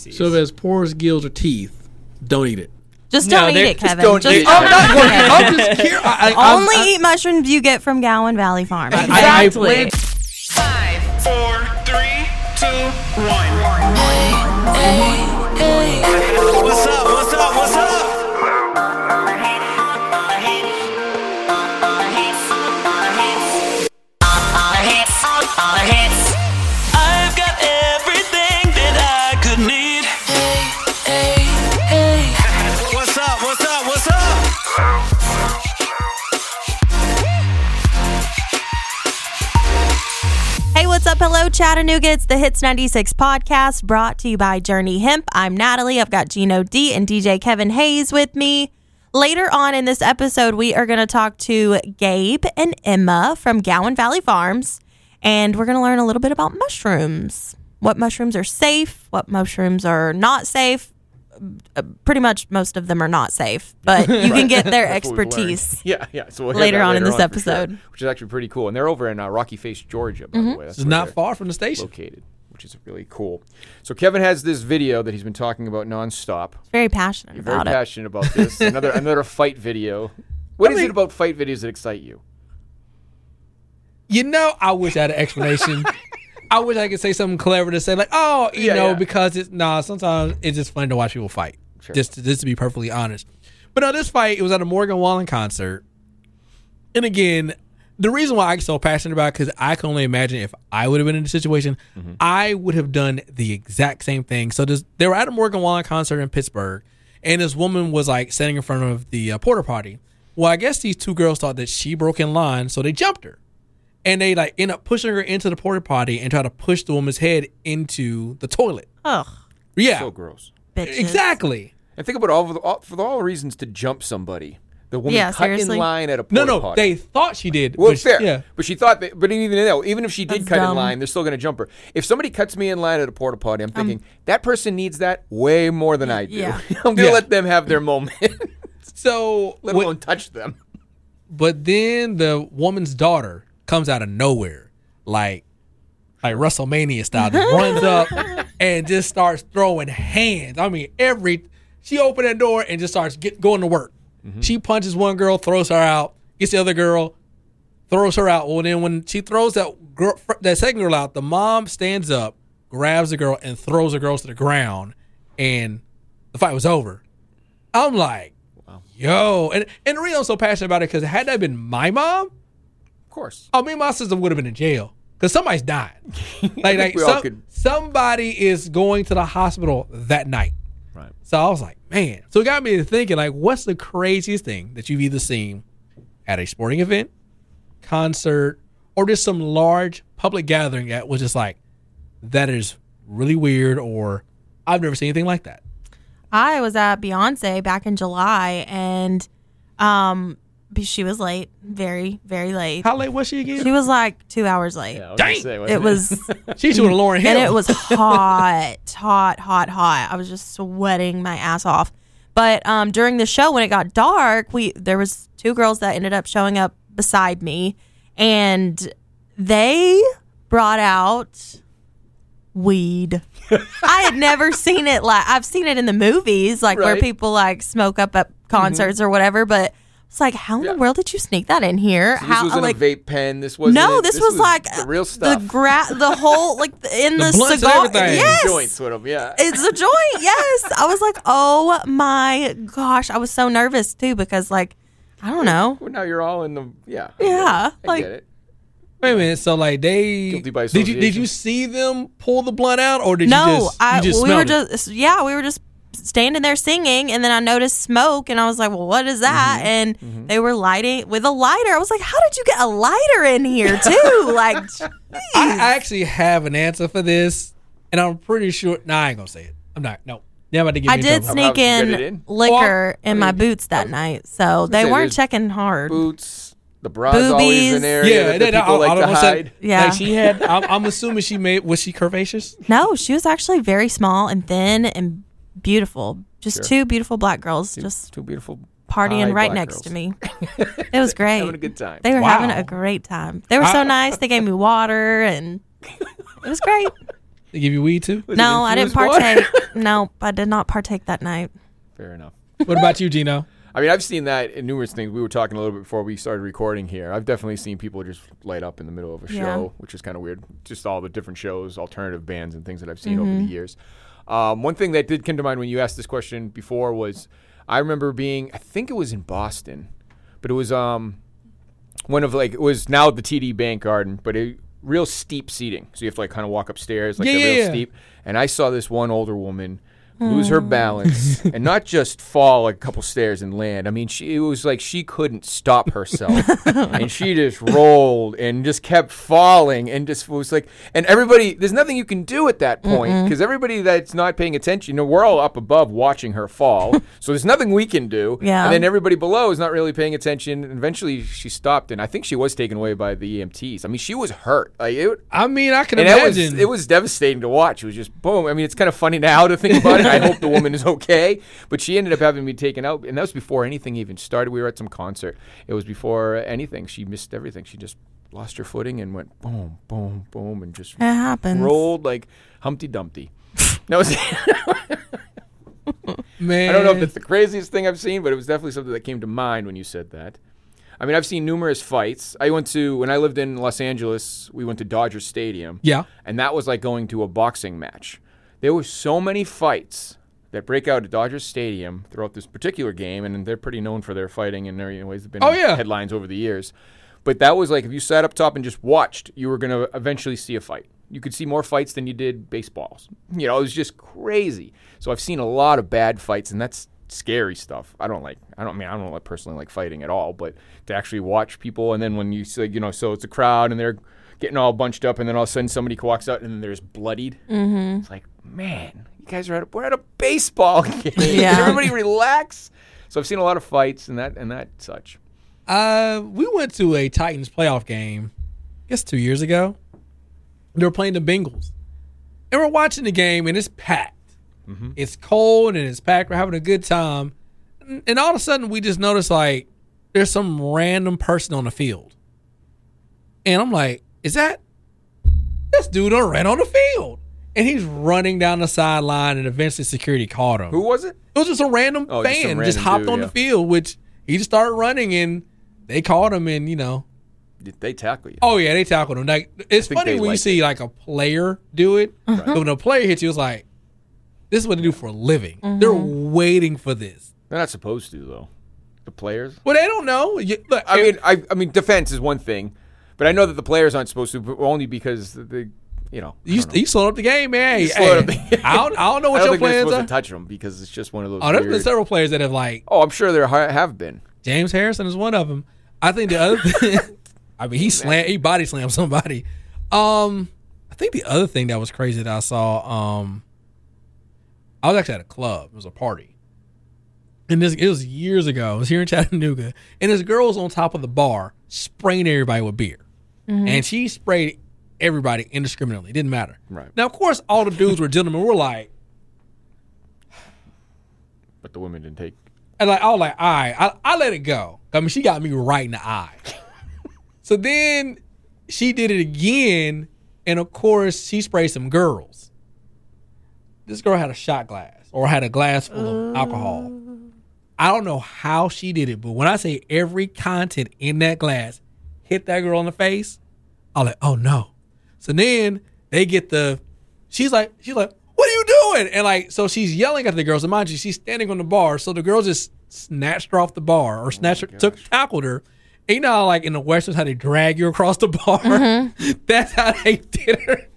So if it has pores, gills, or teeth, don't eat it. Just No, don't eat they're- it, just Kevin. don't Just eat it. don't I'm not eat it. I'm just curious. I, I, Only I, eat mushrooms you get from Gowin Valley Farm. I Exactly. plan- Five, four, three, two, one. What's up? Hello, Chattanooga. It's the Hits 96 podcast brought to you by Journey Hemp. I'm Natalie. I've got Gino D and DJ Kevin Hayes with me. Later on in this episode, we are going to talk to Gabe and Emma from Gowin Valley Farms, and we're going to learn a little bit about mushrooms. What mushrooms are safe, what mushrooms are not safe. Uh, Pretty much most of them are not safe, but you can get their That's what we've learned. expertise. Yeah, yeah. So we'll later that on in this for sure, episode. which is actually pretty cool. And they're over in uh, Rocky Face, Georgia, by the way. That's It's not far from the station. located, which is really cool. So Kevin has this video that he's been talking about nonstop. Very passionate You're very about it. passionate about this. another another fight video. What is I it mean- about fight videos that excite you? You know, I wish I had an explanation. I wish I could say something clever to say, like, oh, you Yeah, know, yeah. because it's nah. Sometimes it's just fun to watch people fight. Sure. Just to, just to be perfectly honest. But no, this fight it was at a Morgan Wallen concert, and again, the reason why I'm so passionate about because I can only imagine if I would have been in the situation, Mm-hmm. I would have done the exact same thing. So this, they were at a Morgan Wallen concert in Pittsburgh, and this woman was like standing in front of the uh, porta potty. Well, I guess these two girls thought that she broke in line, so they jumped her and they like end up pushing her into the porta potty and try to push the woman's head into the toilet. Ugh, Yeah, So gross. bitches. exactly. And think about all of the, all, for all reasons to jump somebody. The woman Yeah, cut seriously. in line at a No, porta no, potty. they thought she did. Well, but she- fair. Yeah, But she thought that, but even though, even if she did That's cut in line, they're still going to jump her. If somebody cuts me in line at a porta potty, Um, I'm thinking that person needs that way more than I do. yeah. I'm going to Yeah. let them have their moment, so let what- alone touch them. but then the woman's daughter comes out of nowhere, like like WrestleMania style, just runs up and just starts throwing hands. I mean, every she opened that door and just starts get going to work. Mm-hmm. She punches one girl, throws her out, gets the other girl, throws her out. Well, then when she throws that girl, that second girl out, the mom stands up, grabs the girl, and throws the girls to the ground, and the fight was over. I'm like, yo, and and the reason I'm so passionate about it because had that been my mom, Of course. oh, me and my sister would have been in jail because somebody's dying. Like, like some- could- somebody is going to the hospital that night. Right. So I was like, man. So it got me to thinking, like, what's the craziest thing that you've either seen at a sporting event, concert, or just some large public gathering that was just like, that is really weird, or I've never seen anything like that. I was at Beyonce back in July, and um, be- she was late, very, very late. How late was she again? She was like two hours late. Yeah, Dang. say, it was, She's doing Lauryn Hill. and it was hot, hot, hot, hot. I was just sweating my ass off. But um, during the show, when it got dark, we there was two girls that ended up showing up beside me, and they brought out weed. I had never seen it like I've seen it in the movies, like where people like smoke up at concerts or whatever. But it's like, how in Yeah. the world did you sneak that in here? So how this was in like a vape pen. This was no, this, was, like the real stuff. The gra- the whole like in the, The cigar. everything. Yes, joints with them. Yeah. it's a joint. Yes, I was like, oh my gosh, I was so nervous too because like I don't know. well, now you're all in the yeah. Yeah. I like- get it. Wait a minute. So like they by did you did you see them pull the blunt out or did you No, just I you just we were smelled it? just yeah we were just standing there singing and then I noticed smoke and I was like, well, what is that? Mm-hmm. And they were lighting with a lighter. I was like, how did you get a lighter in here too? like, I actually have an answer for this, and I'm pretty sure. Nah, I ain't gonna say it. I'm not. No, Yeah, about to get I did trouble. sneak in, in? liquor Well, in my boots that night, so they say, weren't checking hard. Boots. The bra's always Boobies. an area Yeah, that the that, people I, like I to don't say- hide. Yeah. Like she had. I'm, I'm assuming she made. Was she curvaceous? No, she was actually very small and thin and beautiful. Just Sure. two beautiful black girls just Two beautiful partying right next girls. to me. It was great. having a good time. They were Wow. having a great time. They were so nice. They gave me water and it was great. They give you weed too. Was No, I didn't partake. no, I did not partake that night. Fair enough. What about you, Gino? I mean, I've seen that in numerous things. We were talking a little bit before we started recording here. I've definitely seen people just light up in the middle of a Yeah. show, which is kind of weird. Just all the different shows, alternative bands, and things that I've seen over the years. Um, one thing that did come to mind when you asked this question before was I remember being, I think it was in Boston, but it was um, one of like, it was now the TD Bank Garden, but it, real steep seating. So you have to like kind of walk upstairs, like Yeah, a yeah, real yeah. steep. And I saw this one older woman lose her hmm. balance and not just fall a couple stairs and land. I mean, she, it was like she couldn't stop herself, and she just rolled and just kept falling and just was like. And everybody, there's nothing you can do at that point because everybody that's not paying attention, you know, we're all up above watching her fall, so there's nothing we can do. Yeah. And then everybody below is not really paying attention. And eventually, she stopped, and I think she was taken away by the EMTs. I mean, she was hurt. Like it, I mean, I can and that was imagine. it was devastating to watch. It was just boom. I mean, it's kind of funny now to think about it. I hope the woman is okay, but she ended up having be taken out, and that was before anything even started. We were at some concert. It was before anything. She missed everything. She just lost her footing and went boom, boom, boom, and just It happens. rolled like Humpty Dumpty. Was. man, I don't know if it's the craziest thing I've seen, but it was definitely something that came to mind when you said that. I mean, I've seen numerous fights. I went to when I lived in Los Angeles. We went to Dodger Stadium. Yeah. and that was like going to a boxing match. There were so many fights that break out at Dodgers Stadium throughout this particular game, and they're pretty known for their fighting and their ways have been Oh, yeah. headlines over the years. But that was like if you sat up top and just watched, you were going to eventually see a fight. You could see more fights than you did baseballs. You know, it was just crazy. So I've seen a lot of bad fights, and that's scary stuff. I don't like. I don't I mean I don't like personally like fighting at all, but to actually watch people, and then when you see, you know, so it's a crowd and they're getting all bunched up, and then all of a sudden somebody walks out and then there's bloodied. Mm-hmm. It's like, man, you guys are at a, we're at a baseball game. Yeah. Can everybody relax. So I've seen a lot of fights and that and that such. Uh, we went to a Titans playoff game, I guess two years ago. They were playing the Bengals, and we're watching the game, and it's packed. It's cold and it's packed. We're having a good time, and and all of a sudden, we just notice like there's some random person on the field, and I'm like, "Is that this dude done ran on the field?" And he's running down the sideline, and eventually security caught him. Who was it? It was just a random Oh, fan, just, random hopped dude, on yeah. the field, which he just started running, and they caught him, and you know, they tackle you? oh yeah, they tackled him. Like it's funny they when you like see like a player do it, uh-huh. but when a player hits you, it's like this is what they do for a living. They're mm-hmm. waiting for this. They're not supposed to though. The players. Well, they don't know. You, look, I if- mean, I, I mean, defense is one thing, but I know that the players aren't supposed to, but only because they, you know, you know. you slowed up the game, man. You Hey, up the- hey, I don't I don't know what don't your plans supposed are. to touch them because it's just one of those. Oh, there's been several players that have like oh, I'm sure there have been. James Harrison is one of them. I think the other thing, I mean, he slam, he body slammed somebody. Um, I think the other thing that was crazy that I saw, um, I was actually at a club. It was a party, and this it was years ago. It was here in Chattanooga, and this girl was on top of the bar spraying everybody with beer, Mm-hmm. and she sprayed everybody indiscriminately. Didn't matter. Right. Now, of course, all the dudes were gentlemen. We're like, But the women didn't take. And like I was like, all right, I, I let it go. I mean, she got me right in the eye. so then she did it again, and of course she sprayed some girls. This girl had a shot glass or had a glass full of oh. alcohol. I don't know how she did it, but when I say every content in that glass hit that girl in the face, I'm like, oh no. So then they get the she's like she's like, what are you doing? And like so she's yelling at the girls. And mind you, she's standing on the bar. So the girls just snatched her off the bar or oh snatched her took tackled her. And you know how, like in the westerns how they drag you across the bar? Mm-hmm. That's how they did her.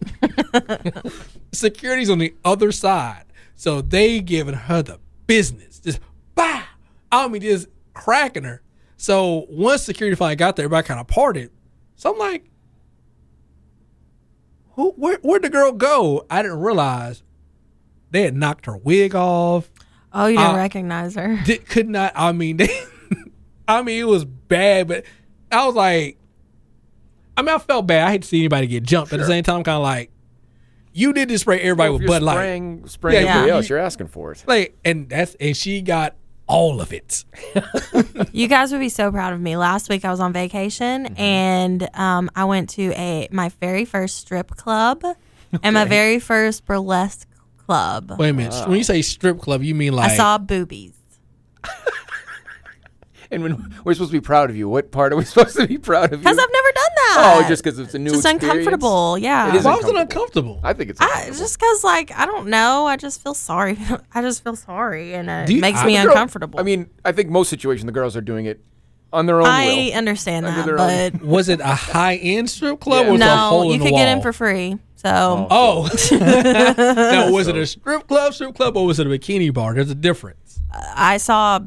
Security's on the other side. So they giving her the business. Just bah! I mean just cracking her. So once security finally got there, everybody kind of parted. So I'm like, who, where, where'd the girl go? I didn't realize they had knocked her wig off. Oh, you didn't Uh, recognize her. Did, could not. I mean, they, I mean, it was bad, but I was like, I mean, I felt bad. I hate to see anybody get jumped, but at the same time, kind of like, you did this spray everybody If with you're Bud Light, spraying, spraying Yeah, everybody yeah. else, you're asking for it. like, and that's and she got all of it. You guys would be so proud of me. Last week I was on vacation Mm-hmm. and um, I went to a my very first strip club and my very first burlesque club. Wait a minute. When you say strip club, you mean like I saw boobies. And when we're supposed to be proud of you, what part are we supposed to be proud of you? Because I've never done that. Oh, just because it's a new just experience? uncomfortable. Yeah. It is Why was it uncomfortable. uncomfortable? I think it's I, uncomfortable. just because, like, I don't know. I just feel sorry. I just feel sorry, and it Do you- makes I- me the girl- uncomfortable. I mean, I think most situations the girls are doing it on their own I will. understand Under that, their but Was it a high end strip club Yeah. or was it a no, hole you in could the get in wall? for free. So Oh. oh. now, was it a strip club, strip club, or was it a bikini bar? There's a difference. Uh, I saw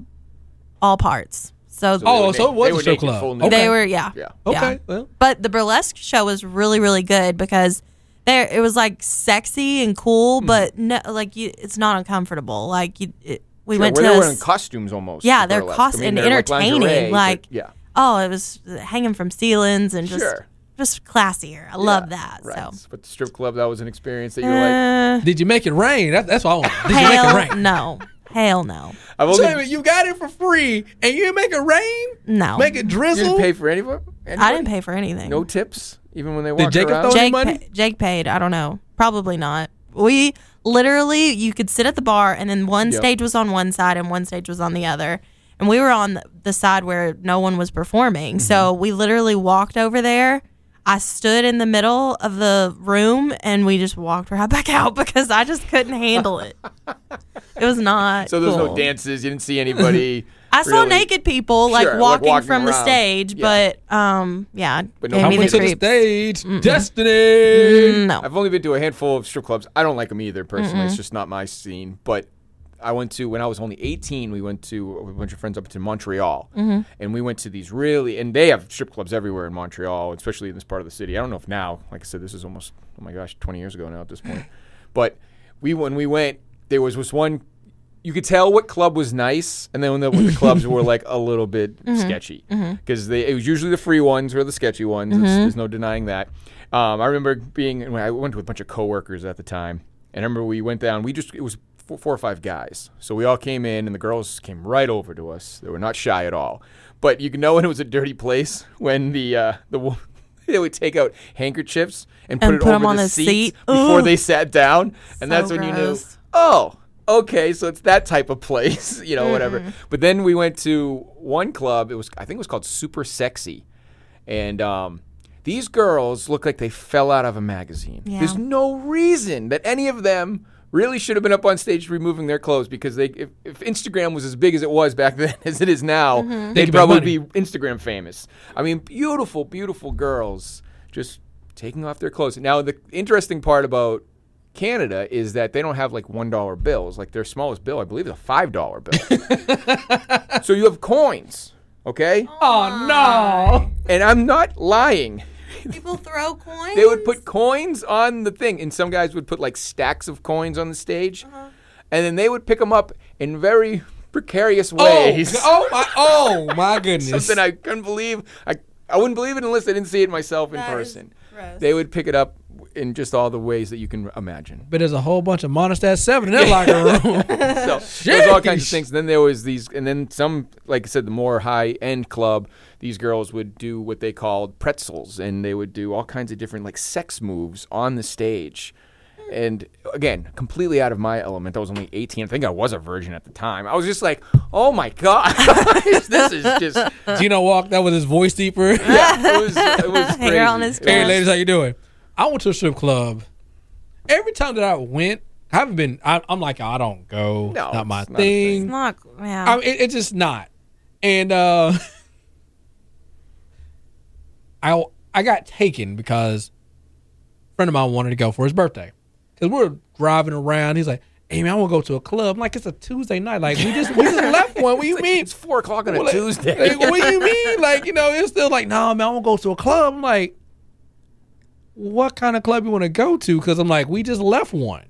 all parts. So, So Oh, they so it was they a would strip club. Okay. they were, yeah, Yeah. Okay. yeah. Well, But the burlesque show was really, really good because there it was like sexy and cool, Hmm. but no, like you, it's not uncomfortable. Like you, it, we Sure, went where to they're a wearing costumes almost. Yeah, for they're burlesque. cost- I mean, and they're like entertaining, lingerie, like- yeah, oh, it was hanging from ceilings and just Sure. just classier. I love Yeah, that. Right. So. But the strip club, that was an experience that you were like, Uh, did you make it rain? That, that's what I want. Did you make it rain? no, hell no, I've So only wait a minute, you got it for free and you didn't make it rain? no. Make it you drizzle? didn't pay for any of it. I didn't pay for anything. No tips, even when they walked Jacob around. throw- Jake, money? pa- Jake paid. I don't know. Probably not. We literally, you could sit at the bar, and then one Yep. stage was on one side and one stage was on the other. And we were on the- the side where no one was performing. So Mm-hmm. we literally walked over there. I stood in the middle of the room and we just walked right back out because I just couldn't handle it. It was not. So there's cool. no dances. You didn't see anybody. I saw naked people like Sure, like walking, walking from the stage, Yeah. but um, yeah, But no Coming the to the stage, Destiny. No, I've only been to a handful of strip clubs. I don't like them either personally. It's just not my scene. But I went to when I was only 18. We went to a bunch of friends up to Montreal, mm-hmm. and we went to these really and they have strip clubs everywhere in Montreal, especially in this part of the city. I don't know if now, like I said, this is almost oh my gosh, 20 years ago now at this point. but we when we went, there was this one. You could tell what club was nice, and then when the, when the clubs were like a little bit mm-hmm. sketchy, mm-hmm. because they it was usually the free ones or the sketchy ones. It's- there's no denying that. Um, I remember being when I went with a bunch of coworkers at the time, and I remember we went down. We just it was four, four or five guys, so we all came in, and the girls came right over to us. They were not shy at all, but you can know when it was a dirty place when the uh, the they would take out handkerchiefs and put And it put over on the the seats seat. before they sat down, and So that's when you knew oh, okay, so it's that type of place, you know, whatever. But then we went to one club. It was, I think, it was called Super Sexy, and um, these girls look like they fell out of a magazine. Yeah. There's no reason that any of them really should have been up on stage removing their clothes because they, if, if Instagram was as big as it was back then as it is now, mm-hmm. They they'd could make probably money. be Instagram famous. I mean, beautiful, beautiful girls just taking off their clothes. Now, the interesting part about Canada is that they don't have like one dollar bills. Like their smallest bill, I believe, is a five dollar bill. so you have coins, okay? Oh, no. And I'm not lying. People throw coins. They would put coins on the thing, and some guys would put like stacks of coins on the stage, Uh-huh. and then they would pick them up in very precarious Oh, ways. oh my, oh my goodness. Something I couldn't believe. I I wouldn't believe it unless I didn't see it myself in That is person. gross. They would pick it up in just all the ways that you can imagine. but there's a whole bunch of Monistat 7 in that locker room. So there's all kinds of Sheesh. things. Then there was these, and then some, like I said, the more high end club. These girls would do what they called pretzels, and they would do all kinds of different like sex moves on the stage. And again, completely out of my element. I was only 18. I think I was a virgin at the time. I was just like, "Oh my god, this is just." Gino walked out with his voice deeper. Yeah, it was. It was Hair crazy. on his Hey, ladies, how you doing? I went to a strip club. Every time that I went, I haven't been. I, I'm like, I don't go. No, not my it's not thing. It's not. Yeah. I mean, it, it's just not. And uh I I got taken because a friend of mine wanted to go for his birthday. Because we're driving around. He's like, "Hey man, I want to go to a club." I'm like, "It's a Tuesday night. Like we just we just left one. What do you mean?" It's four o'clock on a like- Tuesday. like, what do you mean? Like, you know, it's still like, nah, man, I want to go to a club. I'm like, what kind of club you want to go to? Because I'm like, we just left one.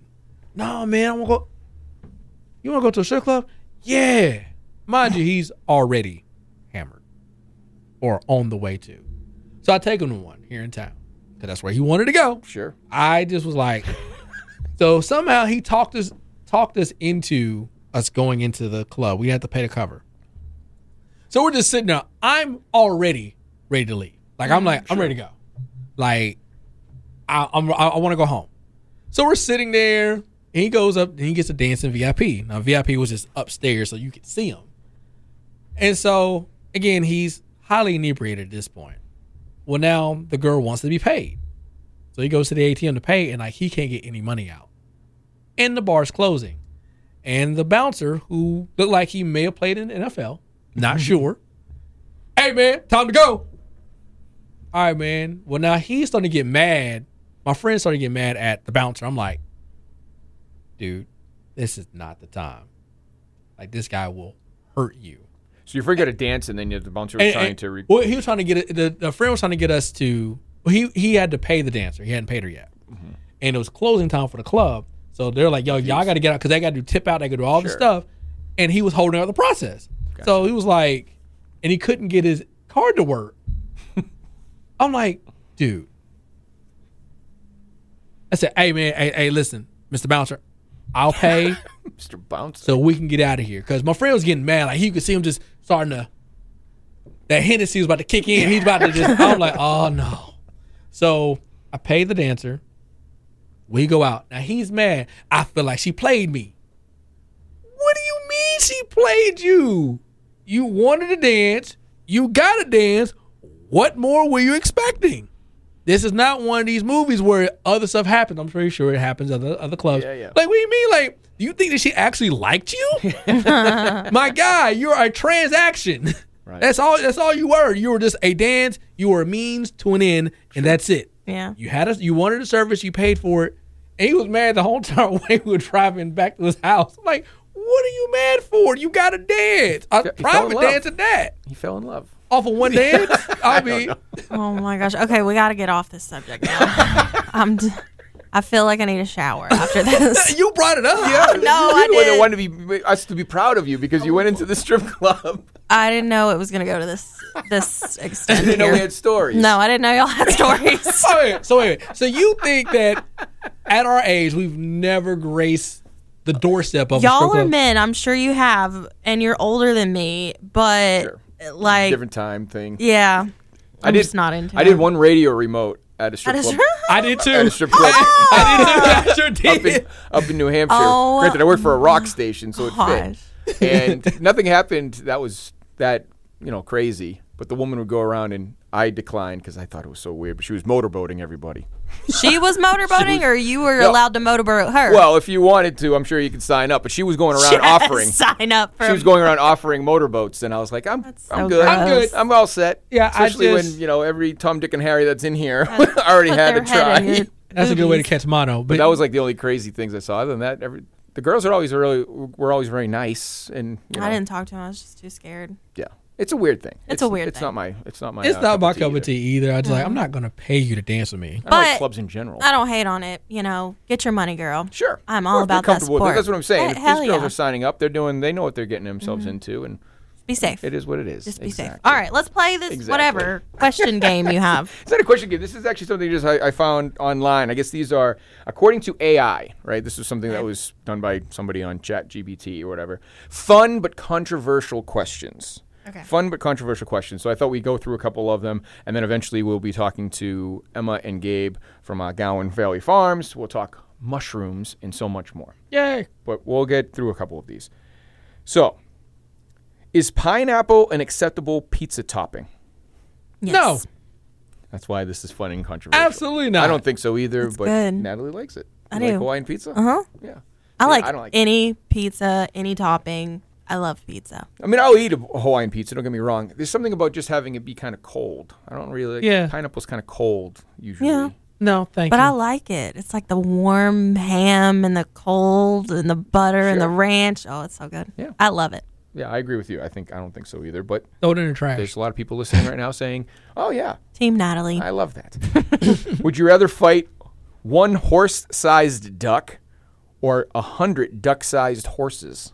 No, man, I want to go. You want to go to a strip club? Yeah. Mind you, he's already hammered or on the way to. So I take him to one here in town because that's where he wanted to go. sure. I just was like, so somehow he talked us talked us into us going into the club. We had to pay the cover. So we're just sitting there. I'm already ready to leave. Like I'm mm, like I'm ready to go. Like I, I'm I, I want to go home. So we're sitting there, and he goes up and he gets a dance in VIP. Now VIP was just upstairs, so you could see him. And so again, he's highly inebriated at this point. Well, now the girl wants to be paid, so he goes to the ATM to pay, and like he can't get any money out, and the bar's closing, and the bouncer who looked like he may have played in the NFL, not mm-hmm. sure. Hey man, time to go. All right, man. Well, now he's starting to get mad. My friend started to get mad at the bouncer. I'm like, dude, this is not the time. Like this guy will hurt you. So you forget a dance, and then you, have the bouncer was And- trying and- to. Re- well, he was trying to get it. The, the friend was trying to get us to. Well, he he had to pay the dancer. He hadn't paid her yet, Mm-hmm. and it was closing time for the club. So they're like, "Yo, y'all got to get out because they got to do tip out. They got to do all the Sure. stuff." And he was holding out the process. So he was like, and he couldn't get his card to work. I'm like, dude. I said, "Hey man, hey, hey listen, Mr. Bouncer, I'll pay." Mr. Bouncer. so we can get out of here. Because my friend was getting mad. Like he could see him just starting to that Hennessy was about to kick in. He's about to just. I'm like, oh no. So I pay the dancer. We go out. Now he's mad. I feel like she played me. What do you mean she played you? You wanted to dance. You got to dance. What more were you expecting? This is not one of these movies where other stuff happens. I'm pretty sure it happens at other other clubs. Yeah, yeah. Like, what do you mean? Like, do you think that she actually liked you? My guy, you're a transaction. Right. That's all. That's all you were. You were just a dance. You were a means to an end, and that's it. Yeah. You had a, You wanted a service. You paid for it. And he was mad the whole time we were driving back to his house. I'm like, what are you mad for? You got to dance. A He fell in private dance at that. He fell in love. Off of one dance. I mean, Oh my gosh. Okay, we got to get off this subject now. I'm. D- I feel like I need a shower after this. you brought it up. Yeah, No, you I were the didn't. one to be us to be proud of you because you went into the strip club. I didn't know it was gonna go to this this extent. I didn't know here. we had stories. No, I didn't know y'all had stories. So wait, so wait. So you think that at our age we've never graced the doorstep of a strip y'all are club? men. I'm sure you have, and you're older than me. But Sure. like, different time thing. yeah, I'm I did just not into. I did one radio remote at a strip That is club. I did too. At a strip club I did too. I sure up in up in New Hampshire. Oh, Granted, I worked for a rock station, so it Gosh. fit. And nothing happened. That was that you know crazy. But the woman would go around, and I declined because I thought it was so weird. But she was motorboating everybody. She was motorboating, or you were No. allowed to motorboat her. Well, if you wanted to, I'm sure you could sign up. But she was going around Yes, offering. sign up for. She was going around offering motorboats, and I was like, I'm, so I'm good. I'm good. I'm all set. Yeah, I especially just- when you know every Tom, Dick, and Harry that's in here already had their to head in try. That's a good way to catch mono. But that was like the only crazy things I saw. Other than that, every the girls are always really were always very nice, and you know, I didn't talk to them. I was just too scared. yeah, it's a weird thing. It's a weird It's thing. not my. It's not my. it's uh, not my cup of tea either. I just like I'm not gonna pay you to dance with me. I don't like But- clubs in general. I don't hate on it. You know, get your money, girl. Sure, I'm Or all if they're about that comfortable with it. support. That's what I'm saying. If hell these girls yeah. are signing up, they're doing. They know what they're getting themselves into, and Be safe. it is what it is. Just be safe. Exactly. All right, let's play this Exactly. whatever question game you have. It's not a question game. This is actually something just I, I found online. I guess these are according to AI, right? This is something that was done by somebody on Chat GPT or whatever. Fun but controversial questions. Okay. Fun but controversial questions. So I thought we'd go through a couple of them, and then eventually we'll be talking to Emma and Gabe from uh, Gowin Valley Farms. We'll talk mushrooms and so much more. Yay! But we'll get through a couple of these. So, is pineapple an acceptable pizza topping? Yes. No, That's why this is fun and controversial. absolutely not. I don't think so either, It's but good. Natalie likes it. I You like do. Hawaiian pizza? Uh huh. Yeah. I Yeah, like, I don't like any pizza, any topping. I love pizza. I mean, I'll eat a Hawaiian pizza. Don't get me wrong. There's something about just having it be kind of cold. I don't really. Like, Yeah. Pineapple's kind of cold usually. Yeah. No, thank But you. But I like it. It's like the warm ham and the cold and the butter and the ranch. Oh, it's so good. Yeah. I love it. Yeah, I agree with you. I think I don't think so either. But Throw it in the trash. there's a lot of people listening right now saying, "Oh yeah, Team Natalie. I love that." Would you rather fight one horse-sized duck or a hundred duck-sized horses,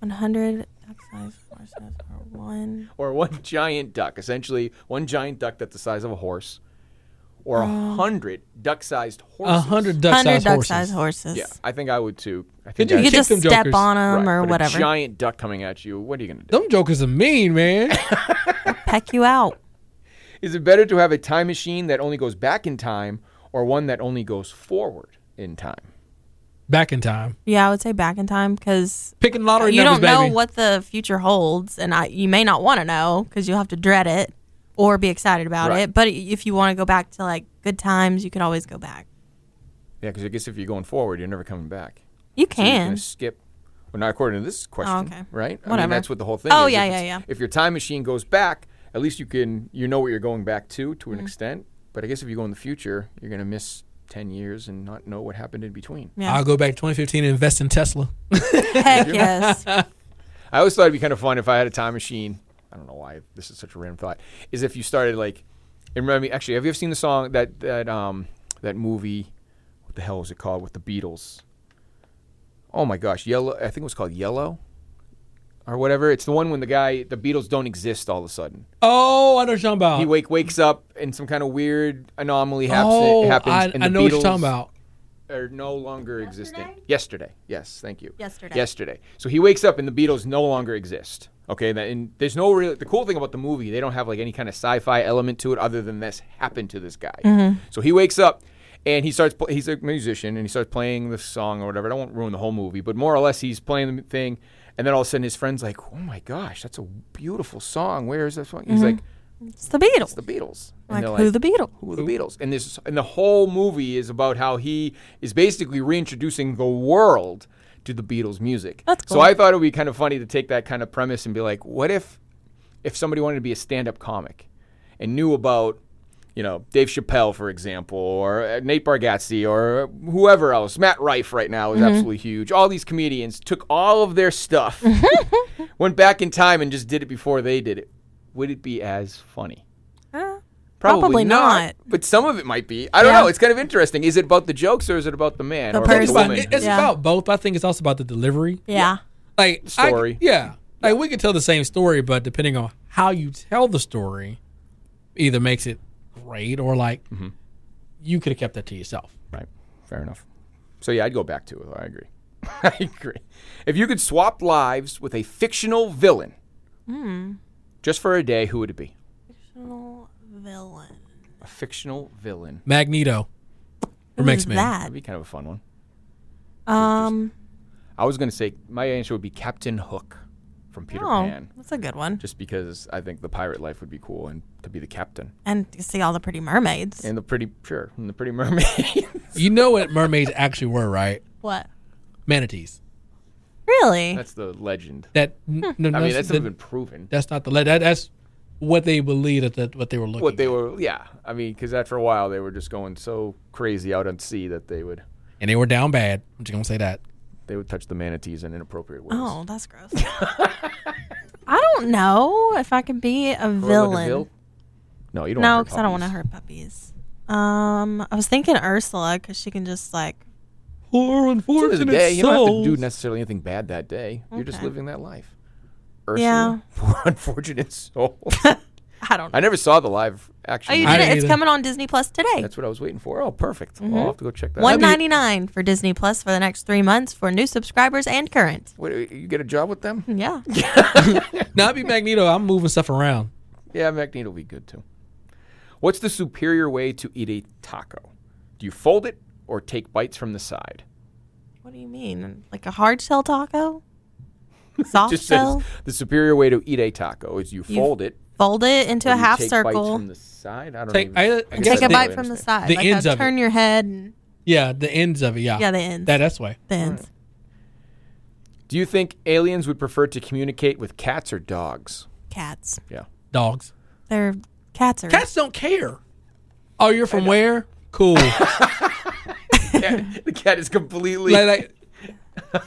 100 duck-sized horses or one. or one giant duck? Essentially, one giant duck that's the size of a horse, or a oh. hundred duck-sized horses. A hundred duck 100 sized horses. duck-sized horses. Yeah, I think I would too. I think you You I'd- could kick just them step jokers. on them Right, or but whatever. A giant duck coming at you. What are you gonna do? Them jokers are mean, man. Peck you out. Is it better to have a time machine that only goes back in time, or one that only goes forward in time? Back in time. Yeah, I would say back in time because Picking lottery you numbers, don't know baby. what the future holds, and I, you may not want to know because you'll have to dread it or be excited about Right. it. But if you want to go back to like good times, you could always go back. Yeah, because I guess if you're going forward, you're never coming back. You So you're can. gonna skip. Well, not according to this question, okay. right? I mean, Whatever. that's what the whole thing Oh, is. yeah, If yeah, yeah. If your time machine goes back, at least you can you know what you're going back to to an Mm-hmm. extent. But I guess if you go in the future, you're gonna miss ten years and not know what happened in between. yeah. I'll go back to 2015 and invest in Tesla. Heck yes. I always thought it'd be kind of fun if I had a time machine. I don't know why this is such a random thought. Is if you started like, and remind me. Actually, have you ever seen the song that that um that movie? What the hell was it called with the Beatles? Oh my gosh, Yellow. I think it was called Yellow, or whatever. It's the one when the guy, the Beatles don't exist all of a sudden. Oh, I know what you're talking about. He wake wakes up and some kind of weird anomaly happens. oh, happens I, and I the know what you're talking about. Are no longer existent. Yesterday, yes, thank you. Yesterday. Yesterday. So he wakes up and the Beatles no longer exist. Okay, and there's no real. The cool thing about the movie, they don't have like any kind of sci-fi element to it other than this happened to this guy. Mm-hmm. So he wakes up and he starts. He's a musician and he starts playing the song or whatever. I won't ruin the whole movie, but more or less, he's playing the thing, and then all of a sudden, his friend's like, "Oh my gosh, that's a beautiful song. Where is that song?" He's mm-hmm. like, It's the Beatles. "It's the Beatles." Like who the Beatles? who are the Beatles? And this and the whole movie is about how he is basically reintroducing the world to the Beatles music. That's cool. So. I thought it would be kind of funny to take that kind of premise and be like, what if if somebody wanted to be a stand-up comic and knew about you know Dave Chappelle, for example, or uh, Nate Bargatze, or whoever else. Matt Rife right now is absolutely huge. All these comedians took all of their stuff, went back in time, and just did it before they did it. Would it be as funny? Uh, Probably, Probably not, not. But some of it might be. I don't Yeah. know. It's kind of interesting. Is it about the jokes or is it about the man The or about person. the It's, about, woman? it's Yeah. about both, I think it's also about the delivery. yeah. Like I- Story. yeah. Like we could tell the same story, but depending on how you tell the story, either makes it great or like Mm-hmm. you could have kept that to yourself. Right. Fair enough. So yeah, I'd go back to it. I agree. I agree. If you could swap lives with a fictional villain, Hmm. just for a day, who would it be? Fictional villain. A fictional villain. Magneto from Who X is Men. that? That'd be kind of a fun one. Um. I was going to say my answer would be Captain Hook from Peter Oh, Pan, that's a good one. just because I think the pirate life would be cool and to be the captain And you see all the pretty mermaids. and the pretty sure and the pretty mermaid. You know what mermaids actually were, right? what? Manatees. Really? that's the legend. That n- hmm. no, I mean, that's, that's that- never been proven. that's not the le- that, that's what they believed that, that what they were looking. what they at. were yeah i mean because after a while they were just going so crazy out at sea that they would and they were down bad. I'm just gonna say that. they would touch the manatees in inappropriate ways oh, that's gross. I don't know if I could be a Or villain. vil- no you don't no, because I don't want to hurt puppies. Um, I was thinking Ursula because she can just like. Poor the unfortunate day you don't have to do necessarily anything bad that day you're just living that life Yeah. Poor unfortunate soul I don't. know. i never saw the live action Oh, you movie. Did it? It's either. coming on Disney Plus today. that's what i was waiting for oh perfect well, i'll have to go check that One out ninety nine for Disney Plus for the next three months for new subscribers and current. Wait, you get a job with them Yeah. Now I'd be Magneto. I'm moving stuff around. yeah magneto will be good too what's the superior way to eat a taco do you fold it or take bites from the side What do you mean? Like a hard shell taco? Soft just says shell? the superior way to eat a taco is you You fold it. Fold it into or a you half take bites circle. from the side. I don't Take- even, I- I guess guess Take I a don't bite really from the understand. side. The like ends a of it. turn your head and Yeah, the ends of it. Yeah, yeah, the ends. That that's way. the ends. Do you think aliens would prefer to communicate with cats or dogs? Cats. Yeah. Dogs. They're cats are Cats don't care. Oh, you're from where? Cool. the cat is completely. like, like,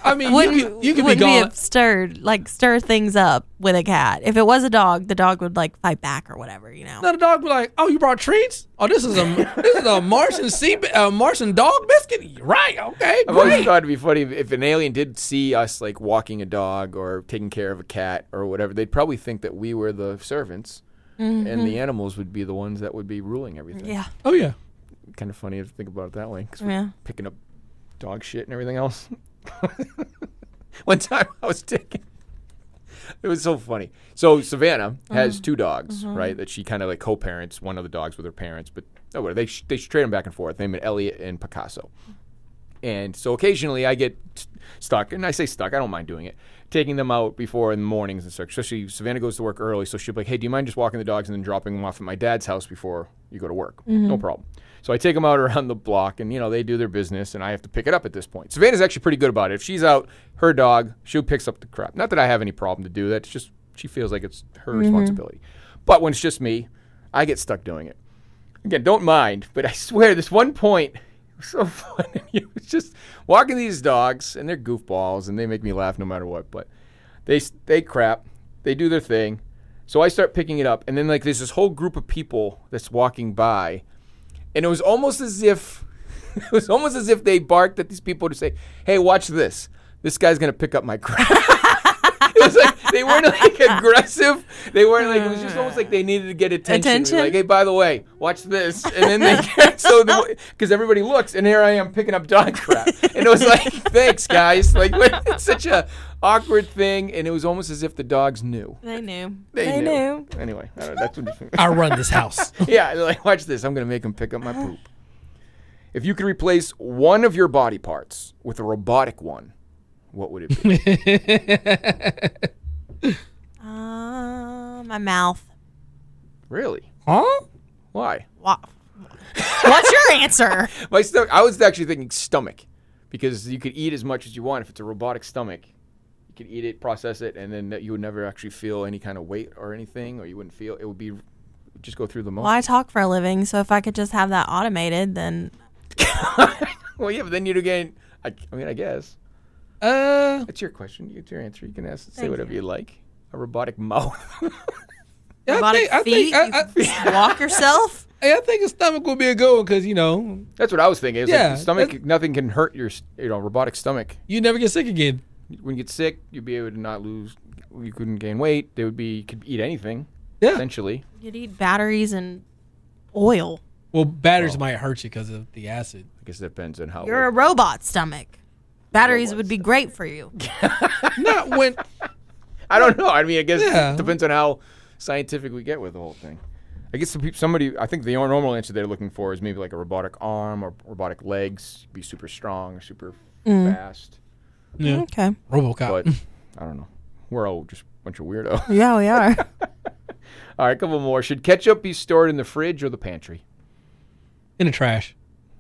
I mean, you wouldn't, could, you could be wouldn't gone. have stirred like stir things up with a cat. If it was a dog, the dog would like fight back or whatever, you know. Now the dog would be like, "Oh, you brought treats? Oh, this is a this is a Martian sea a Martian dog biscuit, right? Okay, I've always great." thought it'd be funny if- if an alien did see us like walking a dog or taking care of a cat or whatever. They'd probably think that we were the servants, and the animals would be the ones that would be ruling everything. Mm-hmm. Yeah. Oh yeah, Kind of funny to think about it that way. 'cause we're Yeah. picking up dog shit and everything else. One time I was taking. It was so funny. So Savannah has two dogs, right? That she kind of like co-parents one of the dogs with her parents, but oh, well, they sh- they trade them back and forth. They named Elliot and Picasso. And so occasionally I get t- stuck, and I say stuck, I don't mind doing it, taking them out before in the mornings and stuff. Especially Savannah goes to work early, so she'll be like, hey, do you mind just walking the dogs and then dropping them off at my dad's house before you go to work? Mm-hmm. No problem. So I take them out around the block, and you know they do their business, and I have to pick it up at this point. Savannah's actually pretty good about it. If she's out, her dog, she picks up the crap. Not that I have any problem to do that. It's just she feels like it's her mm-hmm. responsibility. But when it's just me, I get stuck doing it. Again, don't mind, but I swear this one point was so funny. It was just walking these dogs, and they're goofballs, and they make me laugh no matter what. But they they crap, they do their thing. So I start picking it up, and then like there's this whole group of people that's walking by, and it was almost as if it was almost as if they barked at these people to say, "Hey, watch this. This guy's gonna pick up my crap." it was like they weren't like aggressive. They weren't like it was just almost like they needed to get attention. Attention? Like, hey, by the way, watch this, and then they get, so because everybody looks, and here I am picking up dog crap, and it was like, thanks guys, like it's such a awkward thing, and it was almost as if the dogs knew. They knew. They, knew. Anyway, I don't know, that's what. I run this house. yeah, like, watch this. I'm going to make them pick up my poop. If you could replace one of your body parts with a robotic one, what would it be? Uh, my mouth. really? huh? Why? Wha- What's your answer? My stomach. I was actually thinking stomach, because you could eat as much as you want if it's a robotic stomach. You could eat it, process it, and then you would never actually feel any kind of weight or anything, or you wouldn't feel. It would be just go through the Well. I talk for a living, so if I could just have that automated, then Well, yeah, but then you'd again. I, I mean, I guess Uh, it's your question. It's your answer. You can ask, say whatever you like. A robotic mouth. yeah, I robotic think, I feet, think, I, you I, can walk yourself. Hey, I think a stomach would be a good one because you know That's what I was thinking. It's Yeah, like the stomach, nothing can hurt your, you know, robotic stomach. you never get sick again. When you get sick, you'd be able to not lose. You couldn't gain weight. They would be you could eat anything Yeah. essentially. You'd eat batteries and oil. Well, batteries might hurt you because of the acid. I guess it depends on how. You're a robot stomach. Batteries would be great for you. Not when. I don't know. I mean, I guess Yeah. it depends on how scientific we get with the whole thing. I guess some peop- somebody. I think the normal answer they're looking for is maybe like a robotic arm or robotic legs, be super strong super Mm. fast. Yeah. Okay. RoboCop. But I don't know. We're all just a bunch of weirdos. Yeah, we are. All right, a couple more. Should ketchup be stored in the fridge or the pantry? in the trash.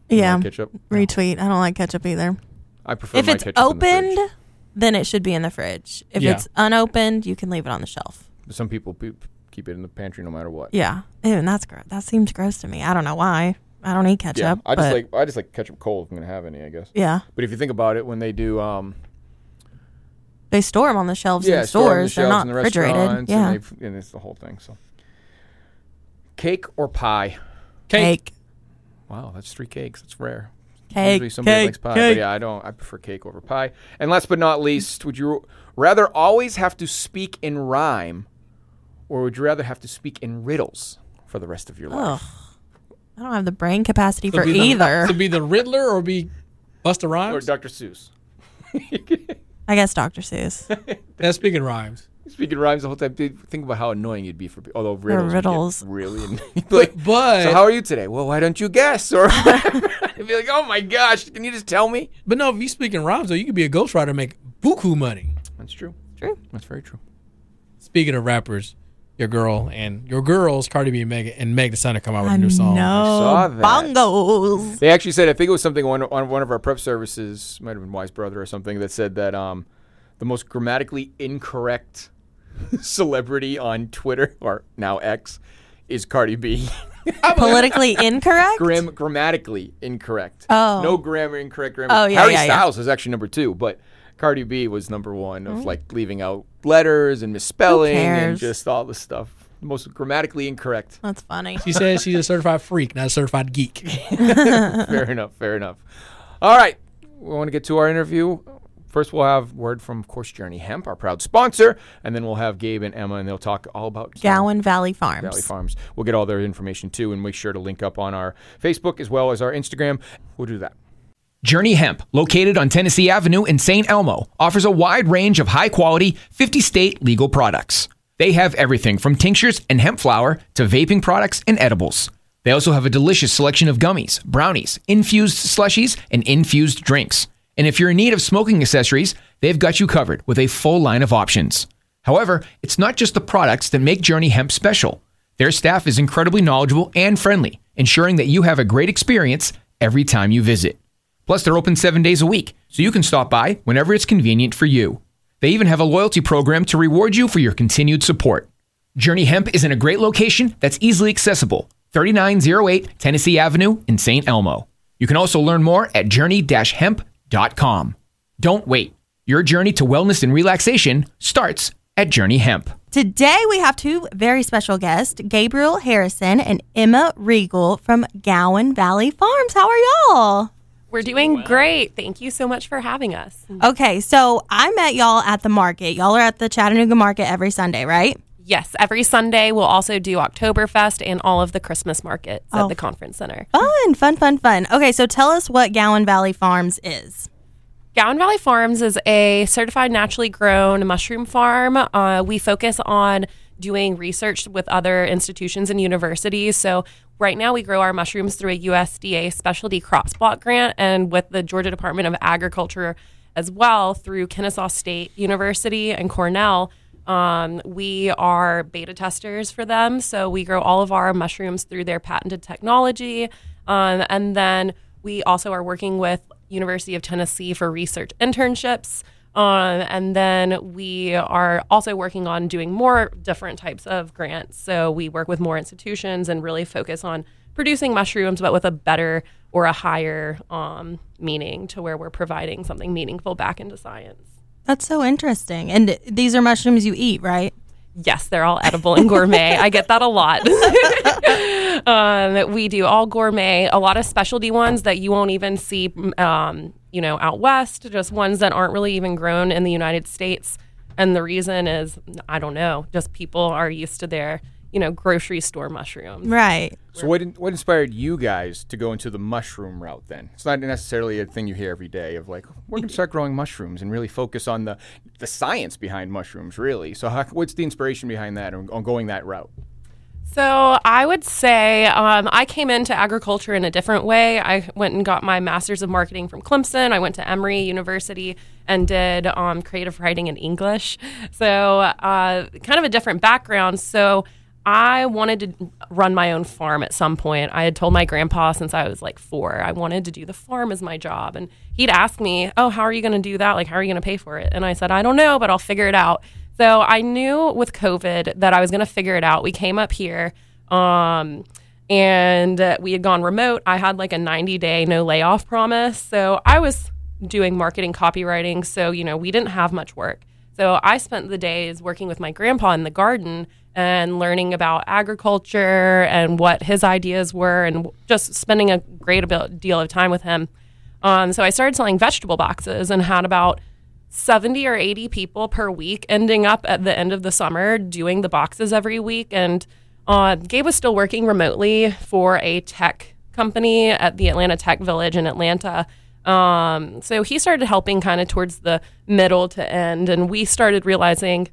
You yeah. like ketchup. Retweet. I don't like ketchup either. I prefer If my it's ketchup in the opened, then it should be in the fridge. If Yeah. it's unopened, you can leave it on the shelf. Some people pe- keep it in the pantry no matter what. Yeah. Ew, and that's gross. That seems gross to me. I don't know why. I don't eat ketchup. Yeah, I just but like I just like ketchup cold if I'm gonna have any, I guess. Yeah. But if you think about it, when they do, um, They store them on the shelves yeah, in store 'em in the stores. They're shelves not in the refrigerated. restaurants, Yeah. and, they've- and it's the whole thing. So, cake or pie? Cake. Cake. Wow, that's three cakes. That's rare. Cake. Usually somebody cake, likes pie, cake. but yeah, I don't. I prefer cake over pie. And last but not least, would you rather always have to speak in rhyme, or would you rather have to speak in riddles for the rest of your Ugh. life? I don't have the brain capacity To for be the- either. to be the Riddler or be Busta Rhymes? Or Rhymes. Dr. Seuss? I guess Dr. Seuss. That's speaking rhymes. Speaking rhymes the whole time. Think about how annoying you'd be for people. Although riddles, would get riddles. really. an- you'd like, But so how are you today? Well, why don't you guess? Or I'd be like, oh my gosh, can you just tell me? but no, if you speak in rhymes though, you could be a ghostwriter and make buku money. That's true. True. That's very true. Speaking of rappers, your girl and your girls, Cardi B and Meg and Meg the Stallion come out with I a new song. saw that. Bongos. They actually said, I think it was something on, on one of our prep services, might have been Wise Brother or something, that said that um, the most grammatically incorrect celebrity on Twitter, or now X, is Cardi B. Politically incorrect? Gram- grammatically incorrect. Oh. No grammar incorrect grammar. Oh, yeah, Harry yeah, yeah. Styles is actually number two, but Cardi B was number one of mm. like leaving out letters and misspelling and just all this stuff. Most grammatically incorrect. That's funny. She says she's a certified freak, not a certified geek. fair enough. Fair enough. All right. We want to get to our interview. First, we'll have word from, of course, Journey Hemp, our proud sponsor, and then we'll have Gabe and Emma, and they'll talk all about Gowin Valley Farms. Valley Farms. We'll get all their information too, and make sure to link up on our Facebook as well as our Instagram. We'll do that. Journey Hemp, located on Tennessee Avenue in St. Elmo, offers a wide range of high quality, 50 state legal products. They have everything from tinctures and hemp flour to vaping products and edibles. They also have a delicious selection of gummies, brownies, infused slushies, and infused drinks. And if you're in need of smoking accessories, they've got you covered with a full line of options. However, it's not just the products that make Journey Hemp special. Their staff is incredibly knowledgeable and friendly, ensuring that you have a great experience every time you visit. Plus, they're open seven days a week, so you can stop by whenever it's convenient for you. They even have a loyalty program to reward you for your continued support. Journey Hemp is in a great location that's easily accessible 3908 Tennessee Avenue in St. Elmo. You can also learn more at journey hemp.com. Don't wait. Your journey to wellness and relaxation starts at Journey Hemp. Today we have two very special guests, Gabriel Harrison and Emma Reigel from Gowin Valley Farms. How are y'all? We're doing great. Thank you so much for having us. Okay, so I met y'all at the market. Y'all are at the Chattanooga market every Sunday, right? Yes, every Sunday we'll also do Oktoberfest and all of the Christmas markets Oh. at the conference center. Fun, fun, fun, fun. Okay, so tell us what Gowin Valley Farms is. Gowin Valley Farms is a certified naturally grown mushroom farm. Uh, we focus on doing research with other institutions and universities. So right now we grow our mushrooms through a USDA specialty crops block grant and with the Georgia Department of Agriculture as well through Kennesaw State University and Cornell. Um, we are beta testers for them. So we grow all of our mushrooms through their patented technology. Um, and then we also are working with University of Tennessee for research internships. Um, and then we are also working on doing more different types of grants. So we work with more institutions and really focus on producing mushrooms, but with a better or a higher um, meaning to where we're providing something meaningful back into science. That's so interesting. And these are mushrooms you eat, right? Yes, they're all edible and gourmet. I get that a lot. um, we do all gourmet, a lot of specialty ones that you won't even see, um, you know, out west, just ones that aren't really even grown in the United States. And the reason is, I don't know, just people are used to their, you know, grocery store mushrooms. Right. So what in, what inspired you guys to go into the mushroom route then? It's not necessarily a thing you hear every day of like we're going to start growing mushrooms and really focus on the the science behind mushrooms really. So how, what's the inspiration behind that on, on going that route? So I would say um, I came into agriculture in a different way. I went and got my master's of marketing from Clemson. I went to Emory University and did um, creative writing in English. So uh, kind of a different background. So I wanted to run my own farm at some point. I had told my grandpa since I was like four, I wanted to do the farm as my job. And he'd ask me, Oh, how are you going to do that? Like, how are you going to pay for it? And I said, I don't know, but I'll figure it out. So I knew with COVID that I was going to figure it out. We came up here. Um, and we had gone remote. I had like a 90 day no layoff promise. So I was doing marketing copywriting. So, you know, we didn't have much work. So I spent the days working with my grandpa in the garden and learning about agriculture and what his ideas were and just spending a great deal of time with him. Um, so I started selling vegetable boxes and had about 70 or 80 people per week ending up at the end of the summer doing the boxes every week. And uh, Gabe was still working remotely for a tech company at the Atlanta Tech Village in Atlanta. Um, so he started helping kind of towards the middle to end. And we started realizing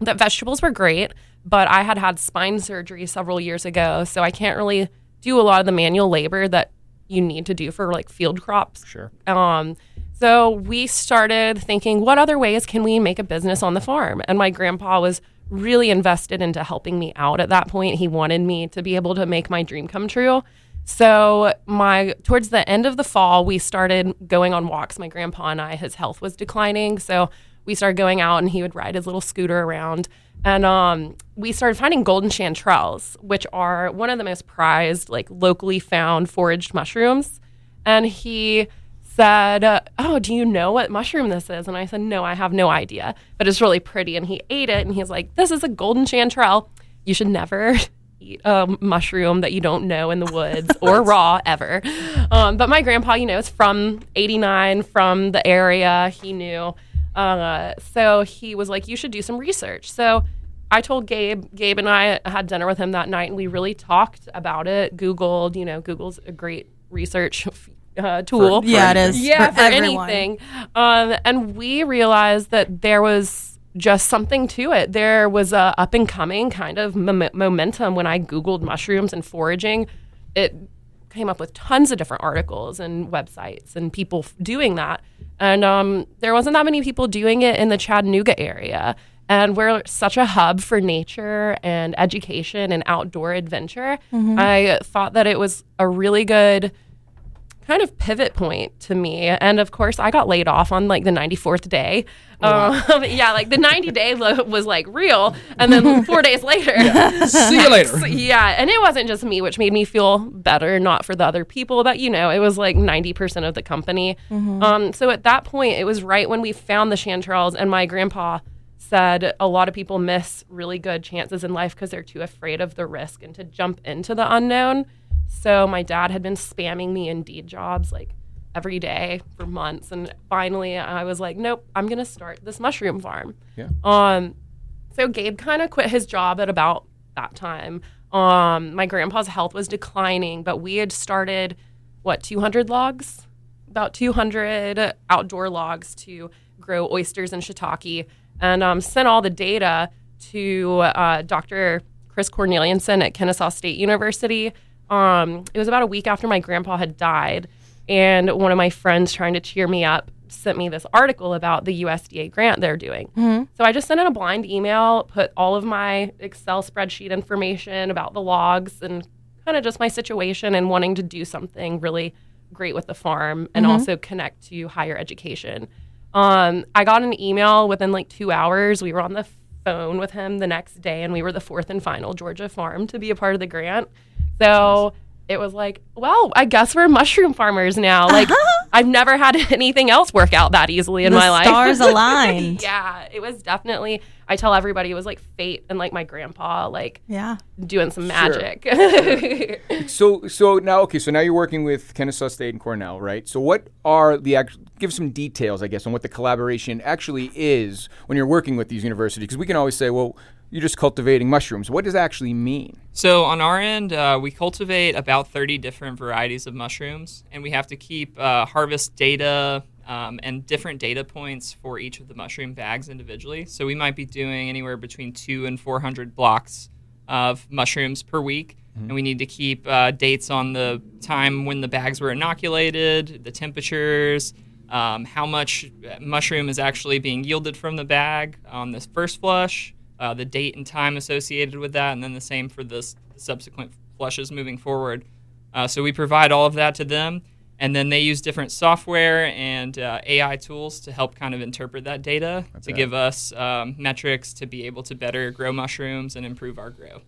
that vegetables were great, but I had had spine surgery several years ago. So I can't really do a lot of the manual labor that you need to do for like field crops. Sure. Um, so we started thinking, what other ways can we make a business on the farm? And my grandpa was really invested into helping me out at that point. He wanted me to be able to make my dream come true. So my towards the end of the fall, we started going on walks. My grandpa and I, his health was declining, so we started going out, and he would ride his little scooter around. And um, we started finding golden chanterelles, which are one of the most prized, like locally found foraged mushrooms. And he said, uh, "Oh, do you know what mushroom this is?" And I said, "No, I have no idea, but it's really pretty." And he ate it, and he's like, "This is a golden chanterelle. You should never." Eat a mushroom that you don't know in the woods or raw ever. Um, but my grandpa, you know, is from 89, from the area. He knew. Uh, so he was like, you should do some research. So I told Gabe, Gabe and I had dinner with him that night and we really talked about it. Googled, you know, Google's a great research uh, tool. Yeah, it is. Yeah, for, everyone. anything. Um, and we realized that there was just something to it. There was a up and coming kind of mom- momentum when I Googled mushrooms and foraging. it came up with tons of different articles and websites and people f- doing that. And um, there wasn't that many people doing it in the Chattanooga area. And we're such a hub for nature and education and outdoor adventure. I thought that it was a really good kind of pivot point to me. And of course, I got laid off on like the 94th day. Um, yeah, like the 90 day lo- was like real. And then four days later, See you later. yeah, and it wasn't just me, which made me feel better, not for the other people, but you know, it was like 90% of the company. Um, so at that point, it was right when we found the chanterelles, and my grandpa said a lot of people miss really good chances in life because they're too afraid of the risk and to jump into the unknown. So my dad had been spamming me Indeed jobs like every day for months, and finally I was like, nope, I'm gonna start this mushroom farm. Yeah. Um, so Gabe kind of quit his job at about that time. Um, my grandpa's health was declining, but we had started what 200 logs, about 200 outdoor logs to grow oysters and shiitake, and um, sent all the data to uh, Dr. Chris Cornelison at Kennesaw State University. Um, it was about a week after my grandpa had died, and one of my friends trying to cheer me up sent me this article about the USDA grant they're doing. So I just sent in a blind email, put all of my Excel spreadsheet information about the logs and kind of just my situation and wanting to do something really great with the farm and also connect to higher education. Um, I got an email within like two hours. We were on the phone with him the next day, and we were the fourth and final Georgia farm to be a part of the grant. So it was like, well, I guess we're mushroom farmers now. Like, I've never had anything else work out that easily in the my life. stars aligned. yeah, it was definitely. I tell everybody it was like fate and like my grandpa like Yeah. doing some magic. So so now okay, so now you're working with Kennesaw State and Cornell, right? So what are the act- give some details, I guess, on what the collaboration actually is when you're working with these universities? Because we can always say, well, you're just cultivating mushrooms. What does that actually mean? So on our end, uh, we cultivate about 30 different varieties of mushrooms, and we have to keep uh, harvest data um, and different data points for each of the mushroom bags individually. So we might be doing anywhere between two and 400 blocks of mushrooms per week, and we need to keep uh, dates on the time when the bags were inoculated, the temperatures. Um, how much mushroom is actually being yielded from the bag on this first flush, uh, the date and time associated with that, and then the same for the s- subsequent flushes moving forward. Uh, so we provide all of that to them, and then they use different software and uh, AI tools to help kind of interpret that data to give us um, metrics to be able to better grow mushrooms and improve our grow.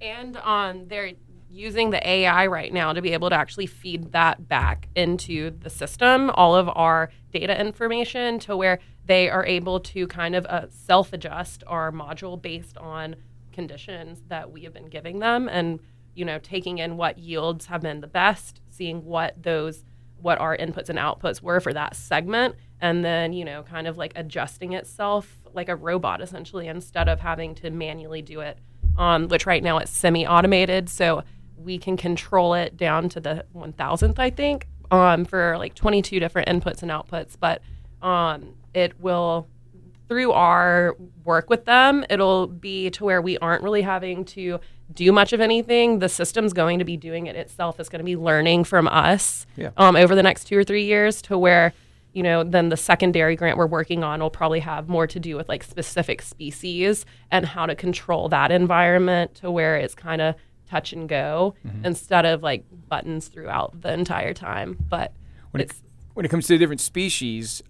and um, they're using the AI right now to be able to actually feed that back into the system, all of our data information, to where they are able to kind of uh, self adjust our module based on conditions that we have been giving them and you know taking in what yields have been the best seeing what those what our inputs and outputs were for that segment and then you know kind of like adjusting itself like a robot essentially instead of having to manually do it um, which right now it's semi-automated so we can control it down to the 1000th i think um, for like 22 different inputs and outputs but um, it will through our work with them, it'll be to where we aren't really having to do much of anything. The system's going to be doing it itself. It's going to be learning from us Yeah. um, over the next two or three years to where, you know, then the secondary grant we're working on will probably have more to do with like specific species and how to control that environment to where it's kind of touch and go instead of like buttons throughout the entire time. But When it, when it comes to different species,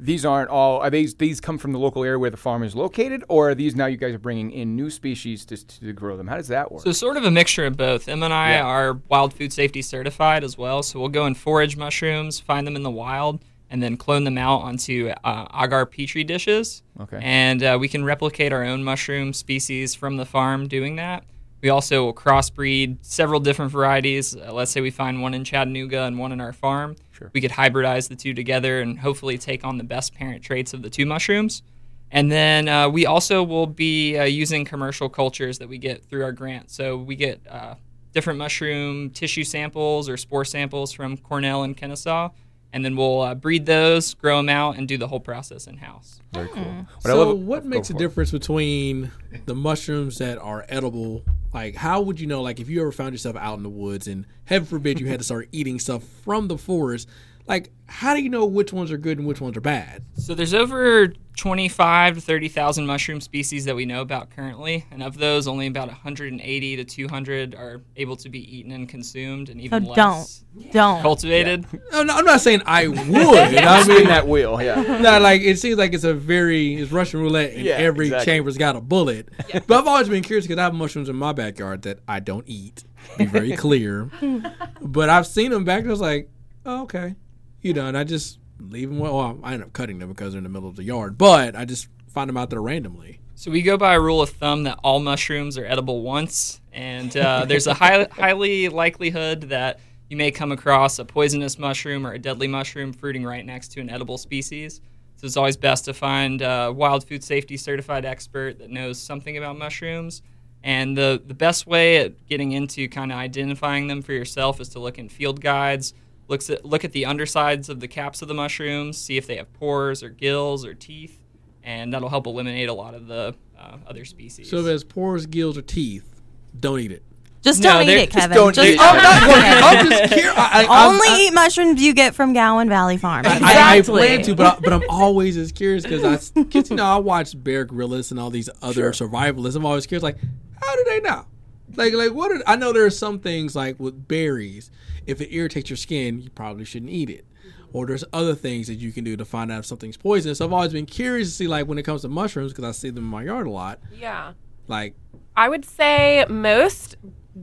these aren't all. Are these these come from the local area where the farm is located, or are these now you guys are bringing in new species to, to grow them? How does that work? So sort of a mixture of both. Em and I Yeah. are wild food safety certified as well, so we'll go and forage mushrooms, find them in the wild, and then clone them out onto uh, agar petri dishes. Okay. And uh, we can replicate our own mushroom species from the farm doing that. We also will crossbreed several different varieties. Uh, let's say we find one in Chattanooga and one in our farm. Sure. We could hybridize the two together and hopefully take on the best parent traits of the two mushrooms. And then uh, we also will be uh, using commercial cultures that we get through our grant. So we get uh, different mushroom tissue samples or spore samples from Cornell and Kennesaw, and then we'll uh, breed those, grow them out, and do the whole process in house. Very cool. What I So, love- what makes a difference between the mushrooms that are edible Like, how would you know? Like, if you ever found yourself out in the woods and heaven forbid you had to start eating stuff from the forest, like, how do you know which ones are good and which ones are bad? So there's over 25 to 30,000 mushroom species that we know about currently, and of those, only about 180 to 200 are able to be eaten and consumed, and So even don't, less don't. cultivated. I'm not, I'm not saying I would. I mean, that wheel, yeah. no, like it seems like it's a very it's Russian roulette, and Yeah, every exactly. chamber's got a bullet. But I've always been curious because I have mushrooms in my backyard that I don't eat. Be very clear. but I've seen them back. there. I was like, oh, okay, you know, and I just leave them. Well, I end up cutting them because they're in the middle of the yard. But I just find them out there randomly. So we go by a rule of thumb that all mushrooms are edible once, and uh, there's a high, highly likelihood that you may come across a poisonous mushroom or a deadly mushroom fruiting right next to an edible species. So it's always best to find a wild food safety certified expert that knows something about mushrooms. And the, the best way at getting into kind of identifying them for yourself is to look in field guides, looks at, look at the undersides of the caps of the mushrooms, see if they have pores or gills or teeth and that'll help eliminate a lot of the uh, other species. So if it has pores, gills, or teeth, don't eat it. Just No, don't eat they're- it, just Kevin. don't Just eat it. don't I'm not eat going- it. I'm just curious. I, I, Only I, eat mushrooms you get from Gowin Valley Farm. I, I plan to, but I, but I'm always as curious because I, cause, you know, I watch Bear Grylls and all these other survivalists. I'm always curious, like, how do they know? Like, like what? Are, I know there are some things like with berries. If it irritates your skin, you probably shouldn't eat it. Or there's other things that you can do to find out if something's poisonous. So I've always been curious to see, like, when it comes to mushrooms, because I see them in my yard a lot. Yeah. Like, I would say most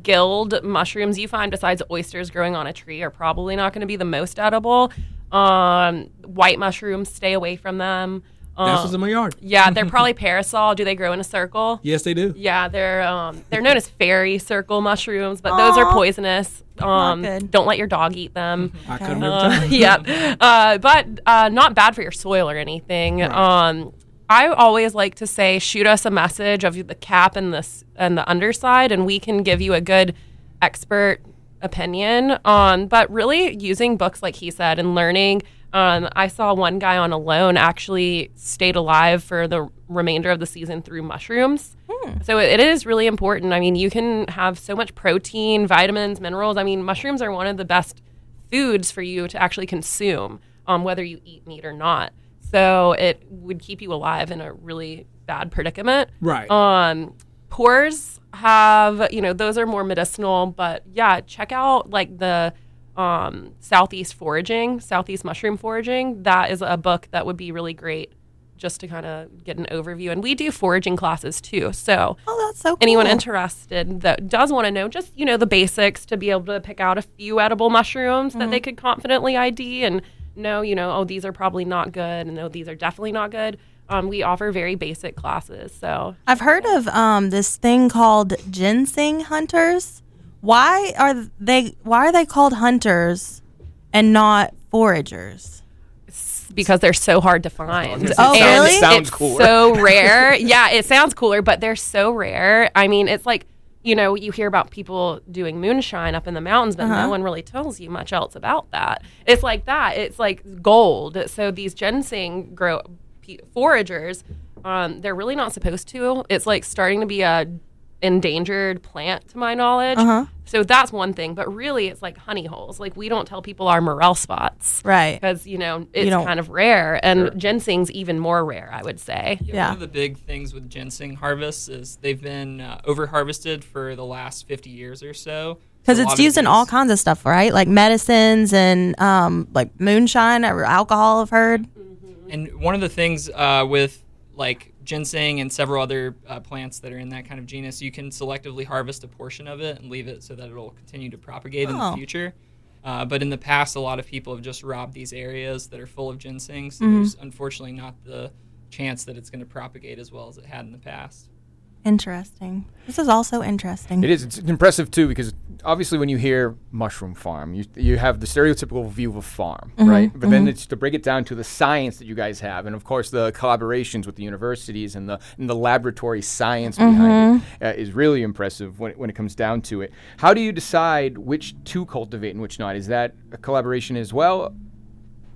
gilled mushrooms you find besides oysters growing on a tree are probably not going to be the most edible. Um, white mushrooms, stay away from them. That's Um, what's in my yard. yeah, they're probably parasol. Do they grow in a circle? Yes, they do. Yeah, they're um, they're known as fairy circle mushrooms, but those are poisonous. Um, good. don't let your dog eat them. I cut them every Uh, time. yeah, uh, but uh, not bad for your soil or anything. Um, I always like to say, shoot us a message of the cap and the s- and the underside, and we can give you a good expert opinion. on. but really, using books like he said and learning. Um, I saw one guy on Alone actually stayed alive for the remainder of the season through mushrooms. So it, it is really important. I mean, you can have so much protein, vitamins, minerals. I mean, mushrooms are one of the best foods for you to actually consume, um, whether you eat meat or not. So it would keep you alive in a really bad predicament. Right. Um, pores have, you know, those are more medicinal, but yeah, check out like the um, Southeast Foraging, Southeast Mushroom Foraging. That is a book that would be really great just to kind of get an overview. And we do foraging classes too. So Oh, that's so cool. anyone interested that does want to know just you know the basics to be able to pick out a few edible mushrooms that Mm-hmm. they could confidently id and know you know oh these are probably not good and no these are definitely not good um, we offer very basic classes so I've heard of um, this thing called ginseng hunters. Why are they? Why are they called hunters and not foragers? because they're so hard to find Oh, And really? Sounds it's cooler. so rare yeah it sounds cooler but they're so rare i mean it's like you know you hear about people doing moonshine up in the mountains but Uh-huh. no one really tells you much else about that it's like that it's like gold so these ginseng grow foragers um, they're really not supposed to it's like starting to be a endangered plant to my knowledge Uh-huh. so that's one thing but really it's like honey holes like we don't tell people our morel spots Right. because you know it's don't- kind of rare and ginseng's even more rare i would say Yeah. One of the big things with ginseng harvests is they've been uh, over harvested for the last 50 years or so. Because it's used in all kinds of stuff, right? Like medicines and um, like moonshine or alcohol. I've heard. And one of the things uh, with like ginseng and several other uh, plants that are in that kind of genus, you can selectively harvest a portion of it and leave it so that it'll continue to propagate in Oh. the future. Uh, but in the past, a lot of people have just robbed these areas that are full of ginseng. So Mm-hmm. there's unfortunately not the chance that it's going to propagate as well as it had in the past. Interesting. This is also interesting. It is. It's impressive too because obviously when you hear mushroom farm, you you have the stereotypical view of a farm, mm-hmm. right? But then mm-hmm. it's to break it down to the science that you guys have, and of course the collaborations with the universities and the and the laboratory science behind it mm-hmm. uh, is really impressive when it, when it comes down to it. How do you decide which to cultivate and which not? Is that a collaboration as well?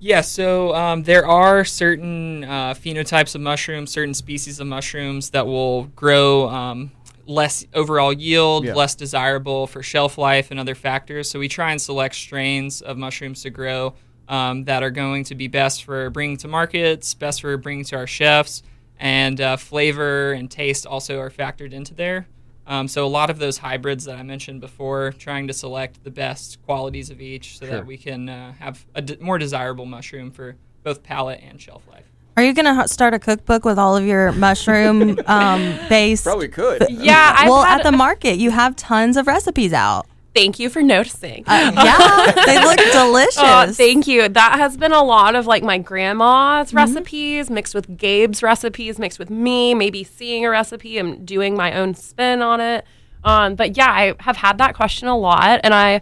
Yeah, so um, there are certain uh, phenotypes of mushrooms, certain species of mushrooms that will grow um, less overall yield, Yeah. less desirable for shelf life and other factors. So we try and select strains of mushrooms to grow um, that are going to be best for bringing to markets, best for bringing to our chefs, and uh, flavor and taste also are factored into there. Um, so a lot of those hybrids that I mentioned before, trying to select the best qualities of each so Sure. that we can uh, have a d- more desirable mushroom for both palate and shelf life. Are you going to start a cookbook with all of your mushroom um, based? Probably could. Yeah, I've well, at the market, you have tons of recipes out. Thank you for noticing. Uh, yeah, they look delicious. Oh, thank you. That has been a lot of like my grandma's Mm-hmm. recipes mixed with Gabe's recipes, mixed with me, maybe seeing a recipe and doing my own spin on it. Um, but yeah, I have had that question a lot, and I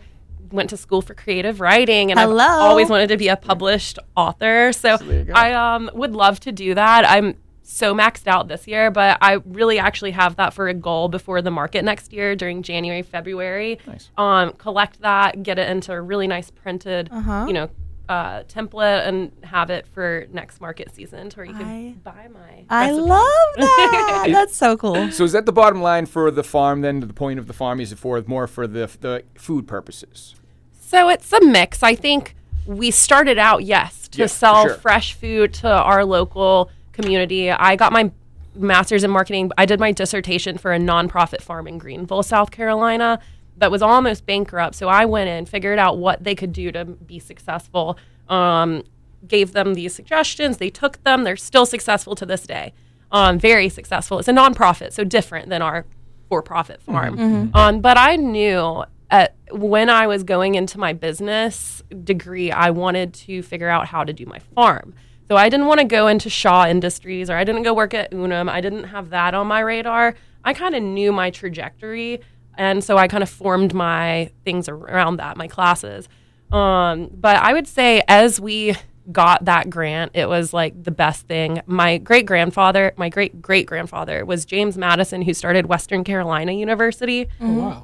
went to school for creative writing, and Hello. I've always wanted to be a published author. So, there you go. I um, would love to do that. I'm so maxed out this year, but I really actually have that for a goal before the market next year during January, February. Nice. Um, collect that, get it into a really nice printed, Uh-huh. you know, uh, template, and have it for next market season, to where you can I- buy my. I recipe. love that. That's so cool. So is that the bottom line for the farm? Then the point of the farm is it for more for the the food purposes? So it's a mix. I think we started out, yes, to Yeah, sell sure. fresh food to our local community. I got my master's in marketing. I did my dissertation for a nonprofit farm in Greenville, South Carolina, that was almost bankrupt. So I went in, figured out what they could do to be successful, um, gave them these suggestions. They took them. They're still successful to this day. Um, very successful. It's a nonprofit, so different than our for-profit farm. Um, but I knew at, when I was going into my business degree, I wanted to figure out how to do my farm. So I didn't want to go into Shaw Industries or I didn't go work at Unum. I didn't have that on my radar. I kind of knew my trajectory, and so I kind of formed my things around that, my classes. Um, but I would say as we got that grant, it was like the best thing. My great grandfather, my great great grandfather was James Madison, who started Western Carolina University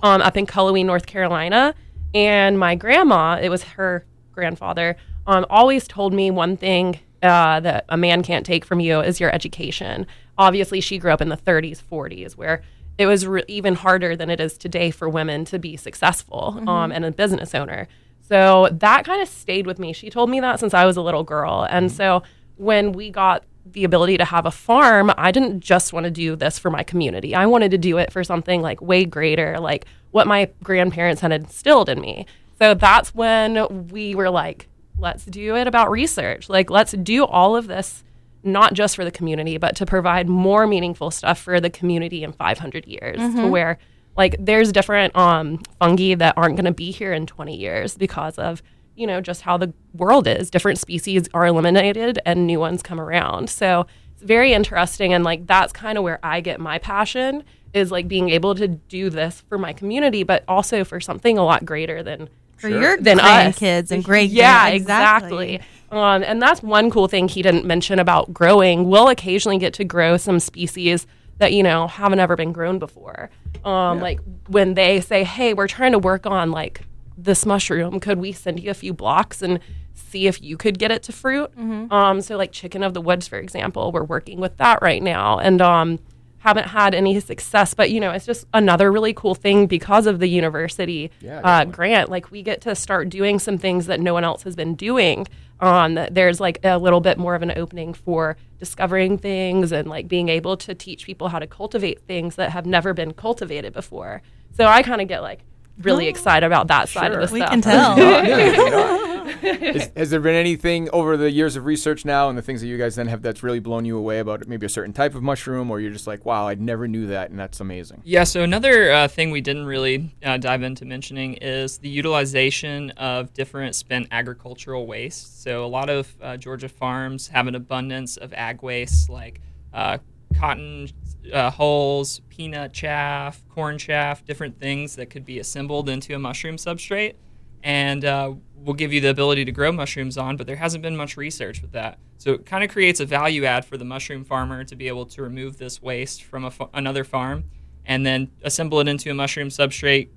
um, up in Cullowhee, North Carolina. And my grandma, it was her grandfather, um, always told me one thing uh, that a man can't take from you is your education. Obviously, she grew up in the 30s, 40s, where it was re- even harder than it is today for women to be successful um, and a business owner. So that kind of stayed with me. She told me that since I was a little girl. And so when we got the ability to have a farm, I didn't just want to do this for my community. I wanted to do it for something like way greater, like what my grandparents had instilled in me. So that's when we were like, let's do it about research. Like, let's do all of this not just for the community, but to provide more meaningful stuff for the community in 500 years to where like there's different um, fungi that aren't going to be here in 20 years because of you know just how the world is. Different species are eliminated and new ones come around. So it's very interesting and like that's kind of where i get my passion is like being able to do this for my community but also for something a lot greater than For your than us. grandkids and great Yeah, exactly. exactly. Um, and that's one cool thing he didn't mention about growing. We'll occasionally get to grow some species that you know haven't ever been grown before. Um, Like when they say, "Hey, we're trying to work on like this mushroom. Could we send you a few blocks and see if you could get it to fruit?" Um, so like chicken of the woods, for example, we're working with that right now, and um, haven't had any success. But you know, it's just another really cool thing because of the university Yeah, uh, grant. Like we get to start doing some things that no one else has been doing. Um, there's like a little bit more of an opening for discovering things and like being able to teach people how to cultivate things that have never been cultivated before. So I kind of get like really excited about that side of the We stuff. can tell. Has, has there been anything over the years of research now and the things that you guys then have that's really blown you away about maybe a certain type of mushroom, or you're just like, wow, I never knew that, and that's amazing. Yeah, so another uh, thing we didn't really uh, dive into mentioning is the utilization of different spent agricultural waste. So a lot of uh, Georgia farms have an abundance of ag waste like uh, cotton uh, hulls, peanut chaff, corn chaff, different things that could be assembled into a mushroom substrate. And uh, we'll give you the ability to grow mushrooms on, but there hasn't been much research with that. So it kind of creates a value add for the mushroom farmer to be able to remove this waste from another farm and then assemble it into a mushroom substrate.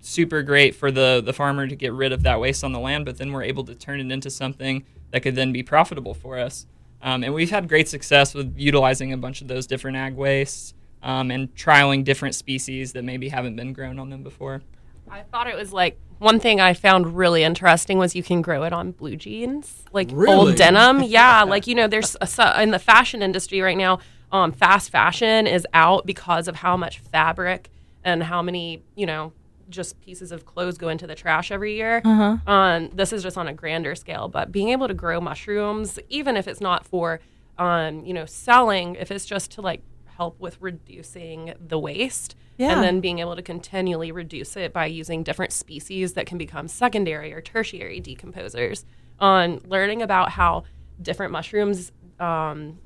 Super great for the, the farmer to get rid of that waste on the land, but then we're able to turn it into something that could then be profitable for us. Um, and we've had great success with utilizing a bunch of those different ag wastes. um, and trialing different species that maybe haven't been grown on them before. I thought it was like one thing I found really interesting was you can grow it on blue jeans, like Really? old denim. Yeah, like you know, there's a, in the fashion industry right now. Um, fast fashion is out because of how much fabric and how many you know just pieces of clothes go into the trash every year. Um, this is just on a grander scale, but being able to grow mushrooms, even if it's not for um, you know selling, if it's just to like help with reducing the waste Yeah. and then being able to continually reduce it by using different species that can become secondary or tertiary decomposers. On learning about how different mushrooms um,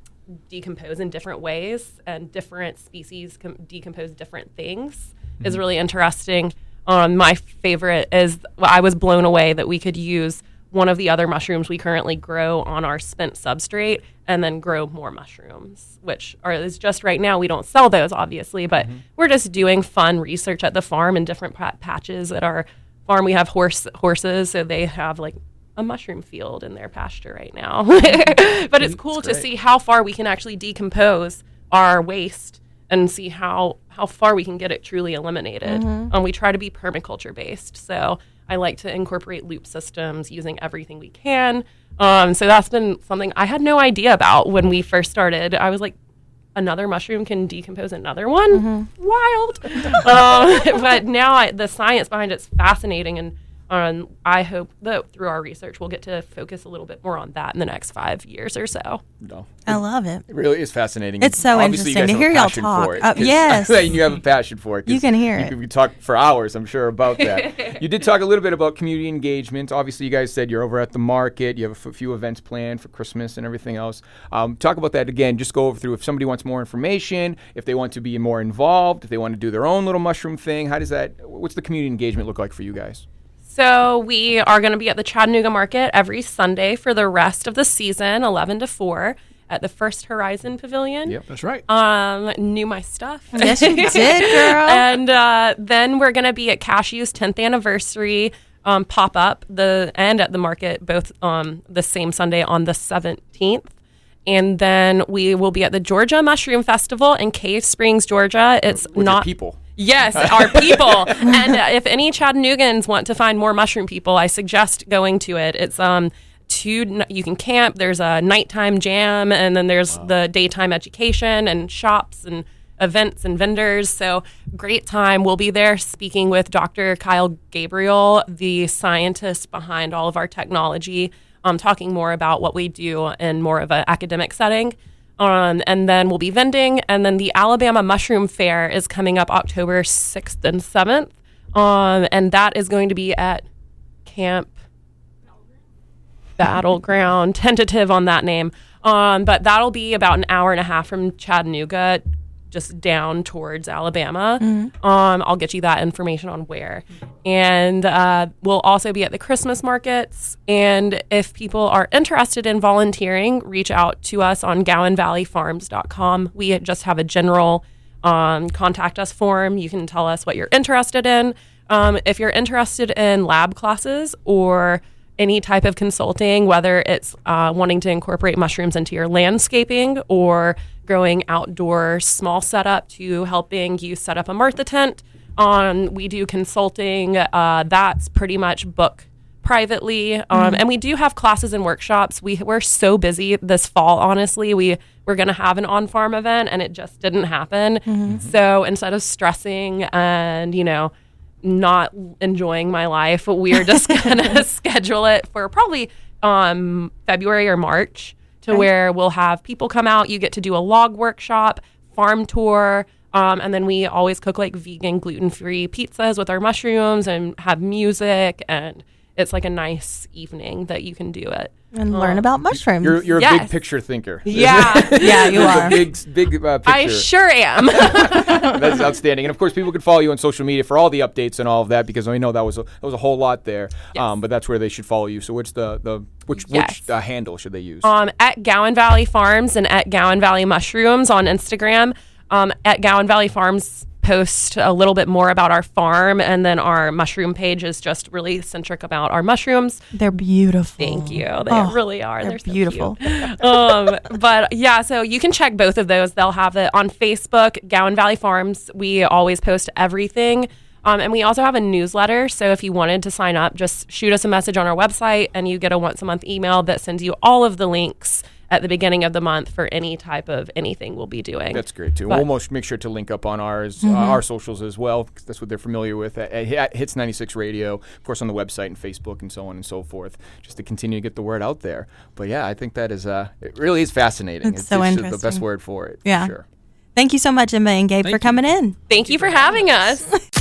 decompose in different ways and different species com- decompose different things is really interesting. Um, my favorite is well, I was blown away that we could use one of the other mushrooms we currently grow on our spent substrate and then grow more mushrooms, which are is just right now we don't sell those obviously, but mm-hmm. we're just doing fun research at the farm in different pa- patches at our farm. We have horse horses, so they have like a mushroom field in their pasture right now. but it's mm-hmm. cool to see how far we can actually decompose our waste and see how how far we can get it truly eliminated. Mm-hmm. Um, we try to be permaculture based, so I like to incorporate loop systems using everything we can. Um, so that's been something I had no idea about when we first started. I was like, another mushroom can decompose another one. Wild. um, but now I, the science behind it's fascinating, and um, I hope that through our research we'll get to focus a little bit more on that in the next five years or so. No. I love it. It really is fascinating. It's so Obviously, you interesting guys to hear y'all talk. for it, Uh, 'cause- yes. you have a passion for it. You can hear you it. could- We talk for hours, I'm sure, about that. you did talk a little bit about community engagement. Obviously, you guys said you're over at the market. You have a f- few events planned for Christmas and everything else. Um, talk about that again. Just go over through if somebody wants more information, if they want to be more involved, if they want to do their own little mushroom thing. How does that? What's the community engagement look like for you guys? So we are going to be at the Chattanooga Market every Sunday for the rest of the season, 11 to 4, at the First Horizon Pavilion. Yep. That's right. Um, knew my stuff. Yes, you did, girl. and uh, then we're going to be at Cashew's 10th anniversary um, pop up the and at the market both um, the same Sunday on the 17th. And then we will be at the Georgia Mushroom Festival in Cave Springs, Georgia. It's With not people. Yes, our people. and uh, if any Chattanoogans want to find more mushroom people, I suggest going to it. It's um two you can camp. There's a nighttime jam, and then there's the daytime education and shops and events and vendors. So great time. We'll be there speaking with Dr. Kyle Gabriel, the scientist behind all of our technology, um, talking more about what we do in more of an academic setting. Um, and then we'll be vending. And then the Alabama Mushroom Fair is coming up October 6th and 7th. Um, and that is going to be at Camp Battleground, tentative on that name. Um, but that'll be about an hour and a half from Chattanooga, just down towards Alabama. Um, I'll get you that information on where. And uh, we'll also be at the Christmas markets. And if people are interested in volunteering, reach out to us on GowinValleyFarms.com. We just have a general um, contact us form. You can tell us what you're interested in. Um, if you're interested in lab classes or any type of consulting, whether it's uh, wanting to incorporate mushrooms into your landscaping or growing outdoor small setup to helping you set up a Martha tent. Um, we do consulting. Uh, that's pretty much book privately, um, and we do have classes and workshops. We we're so busy this fall. Honestly, we we're going to have an on farm event, and it just didn't happen. So instead of stressing and you know not enjoying my life, we're just gonna schedule it for probably um, February or March to where we'll have people come out. You get to do a log workshop, farm tour, um, and then we always cook like vegan, gluten free pizzas with our mushrooms and have music. And it's like a nice evening that you can do it. and learn about mushrooms. You're you're a big picture thinker. Yeah, yeah, you There's a are. big big uh, picture. I sure am. That's outstanding. And of course, people can follow you on social media for all the updates and all of that because I know that was a, that was a whole lot there. Um, but that's where they should follow you. So which the the which Yes. which uh, handle should they use? um, at Gowin Valley Farms and at Gowin Valley Mushrooms on Instagram. Um, at Gowin Valley Farms post a little bit more about our farm, and then our mushroom page is just really centric about our mushrooms. They're beautiful. Thank you. They Oh, really are. they're They're, so beautiful. um, but yeah, so you can check both of those. They'll have it on Facebook, Gowin Valley Farms. We always post everything. Um, and we also have a newsletter. So if you wanted to sign up, just shoot us a message on our website and you get a once a month email that sends you all of the links at the beginning of the month for any type of anything we'll be doing. That's great too. But- we'll most make sure to link up on ours, Mm-hmm. uh, our socials as well, 'cause that's what they're familiar with at, at Hits 96 Radio, of course on the website and Facebook and so on and so forth, just to continue to get the word out there. But yeah, I think that is uh, it really is fascinating. It's so just the best word for it. for Yeah. sure. Thank you so much, Emma and Gabe, for you. coming in. Thank you for having us.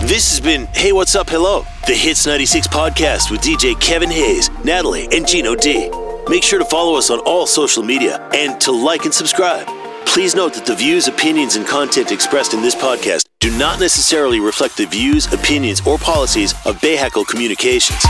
This has been Hey What's Up Hello, the Hits 96 podcast with DJ Kevin Hayes, Natalie, and Gino D. Make sure to follow us on all social media and to like and subscribe. Please note that the views, opinions, and content expressed in this podcast do not necessarily reflect the views, opinions, or policies of Bahakel Communications.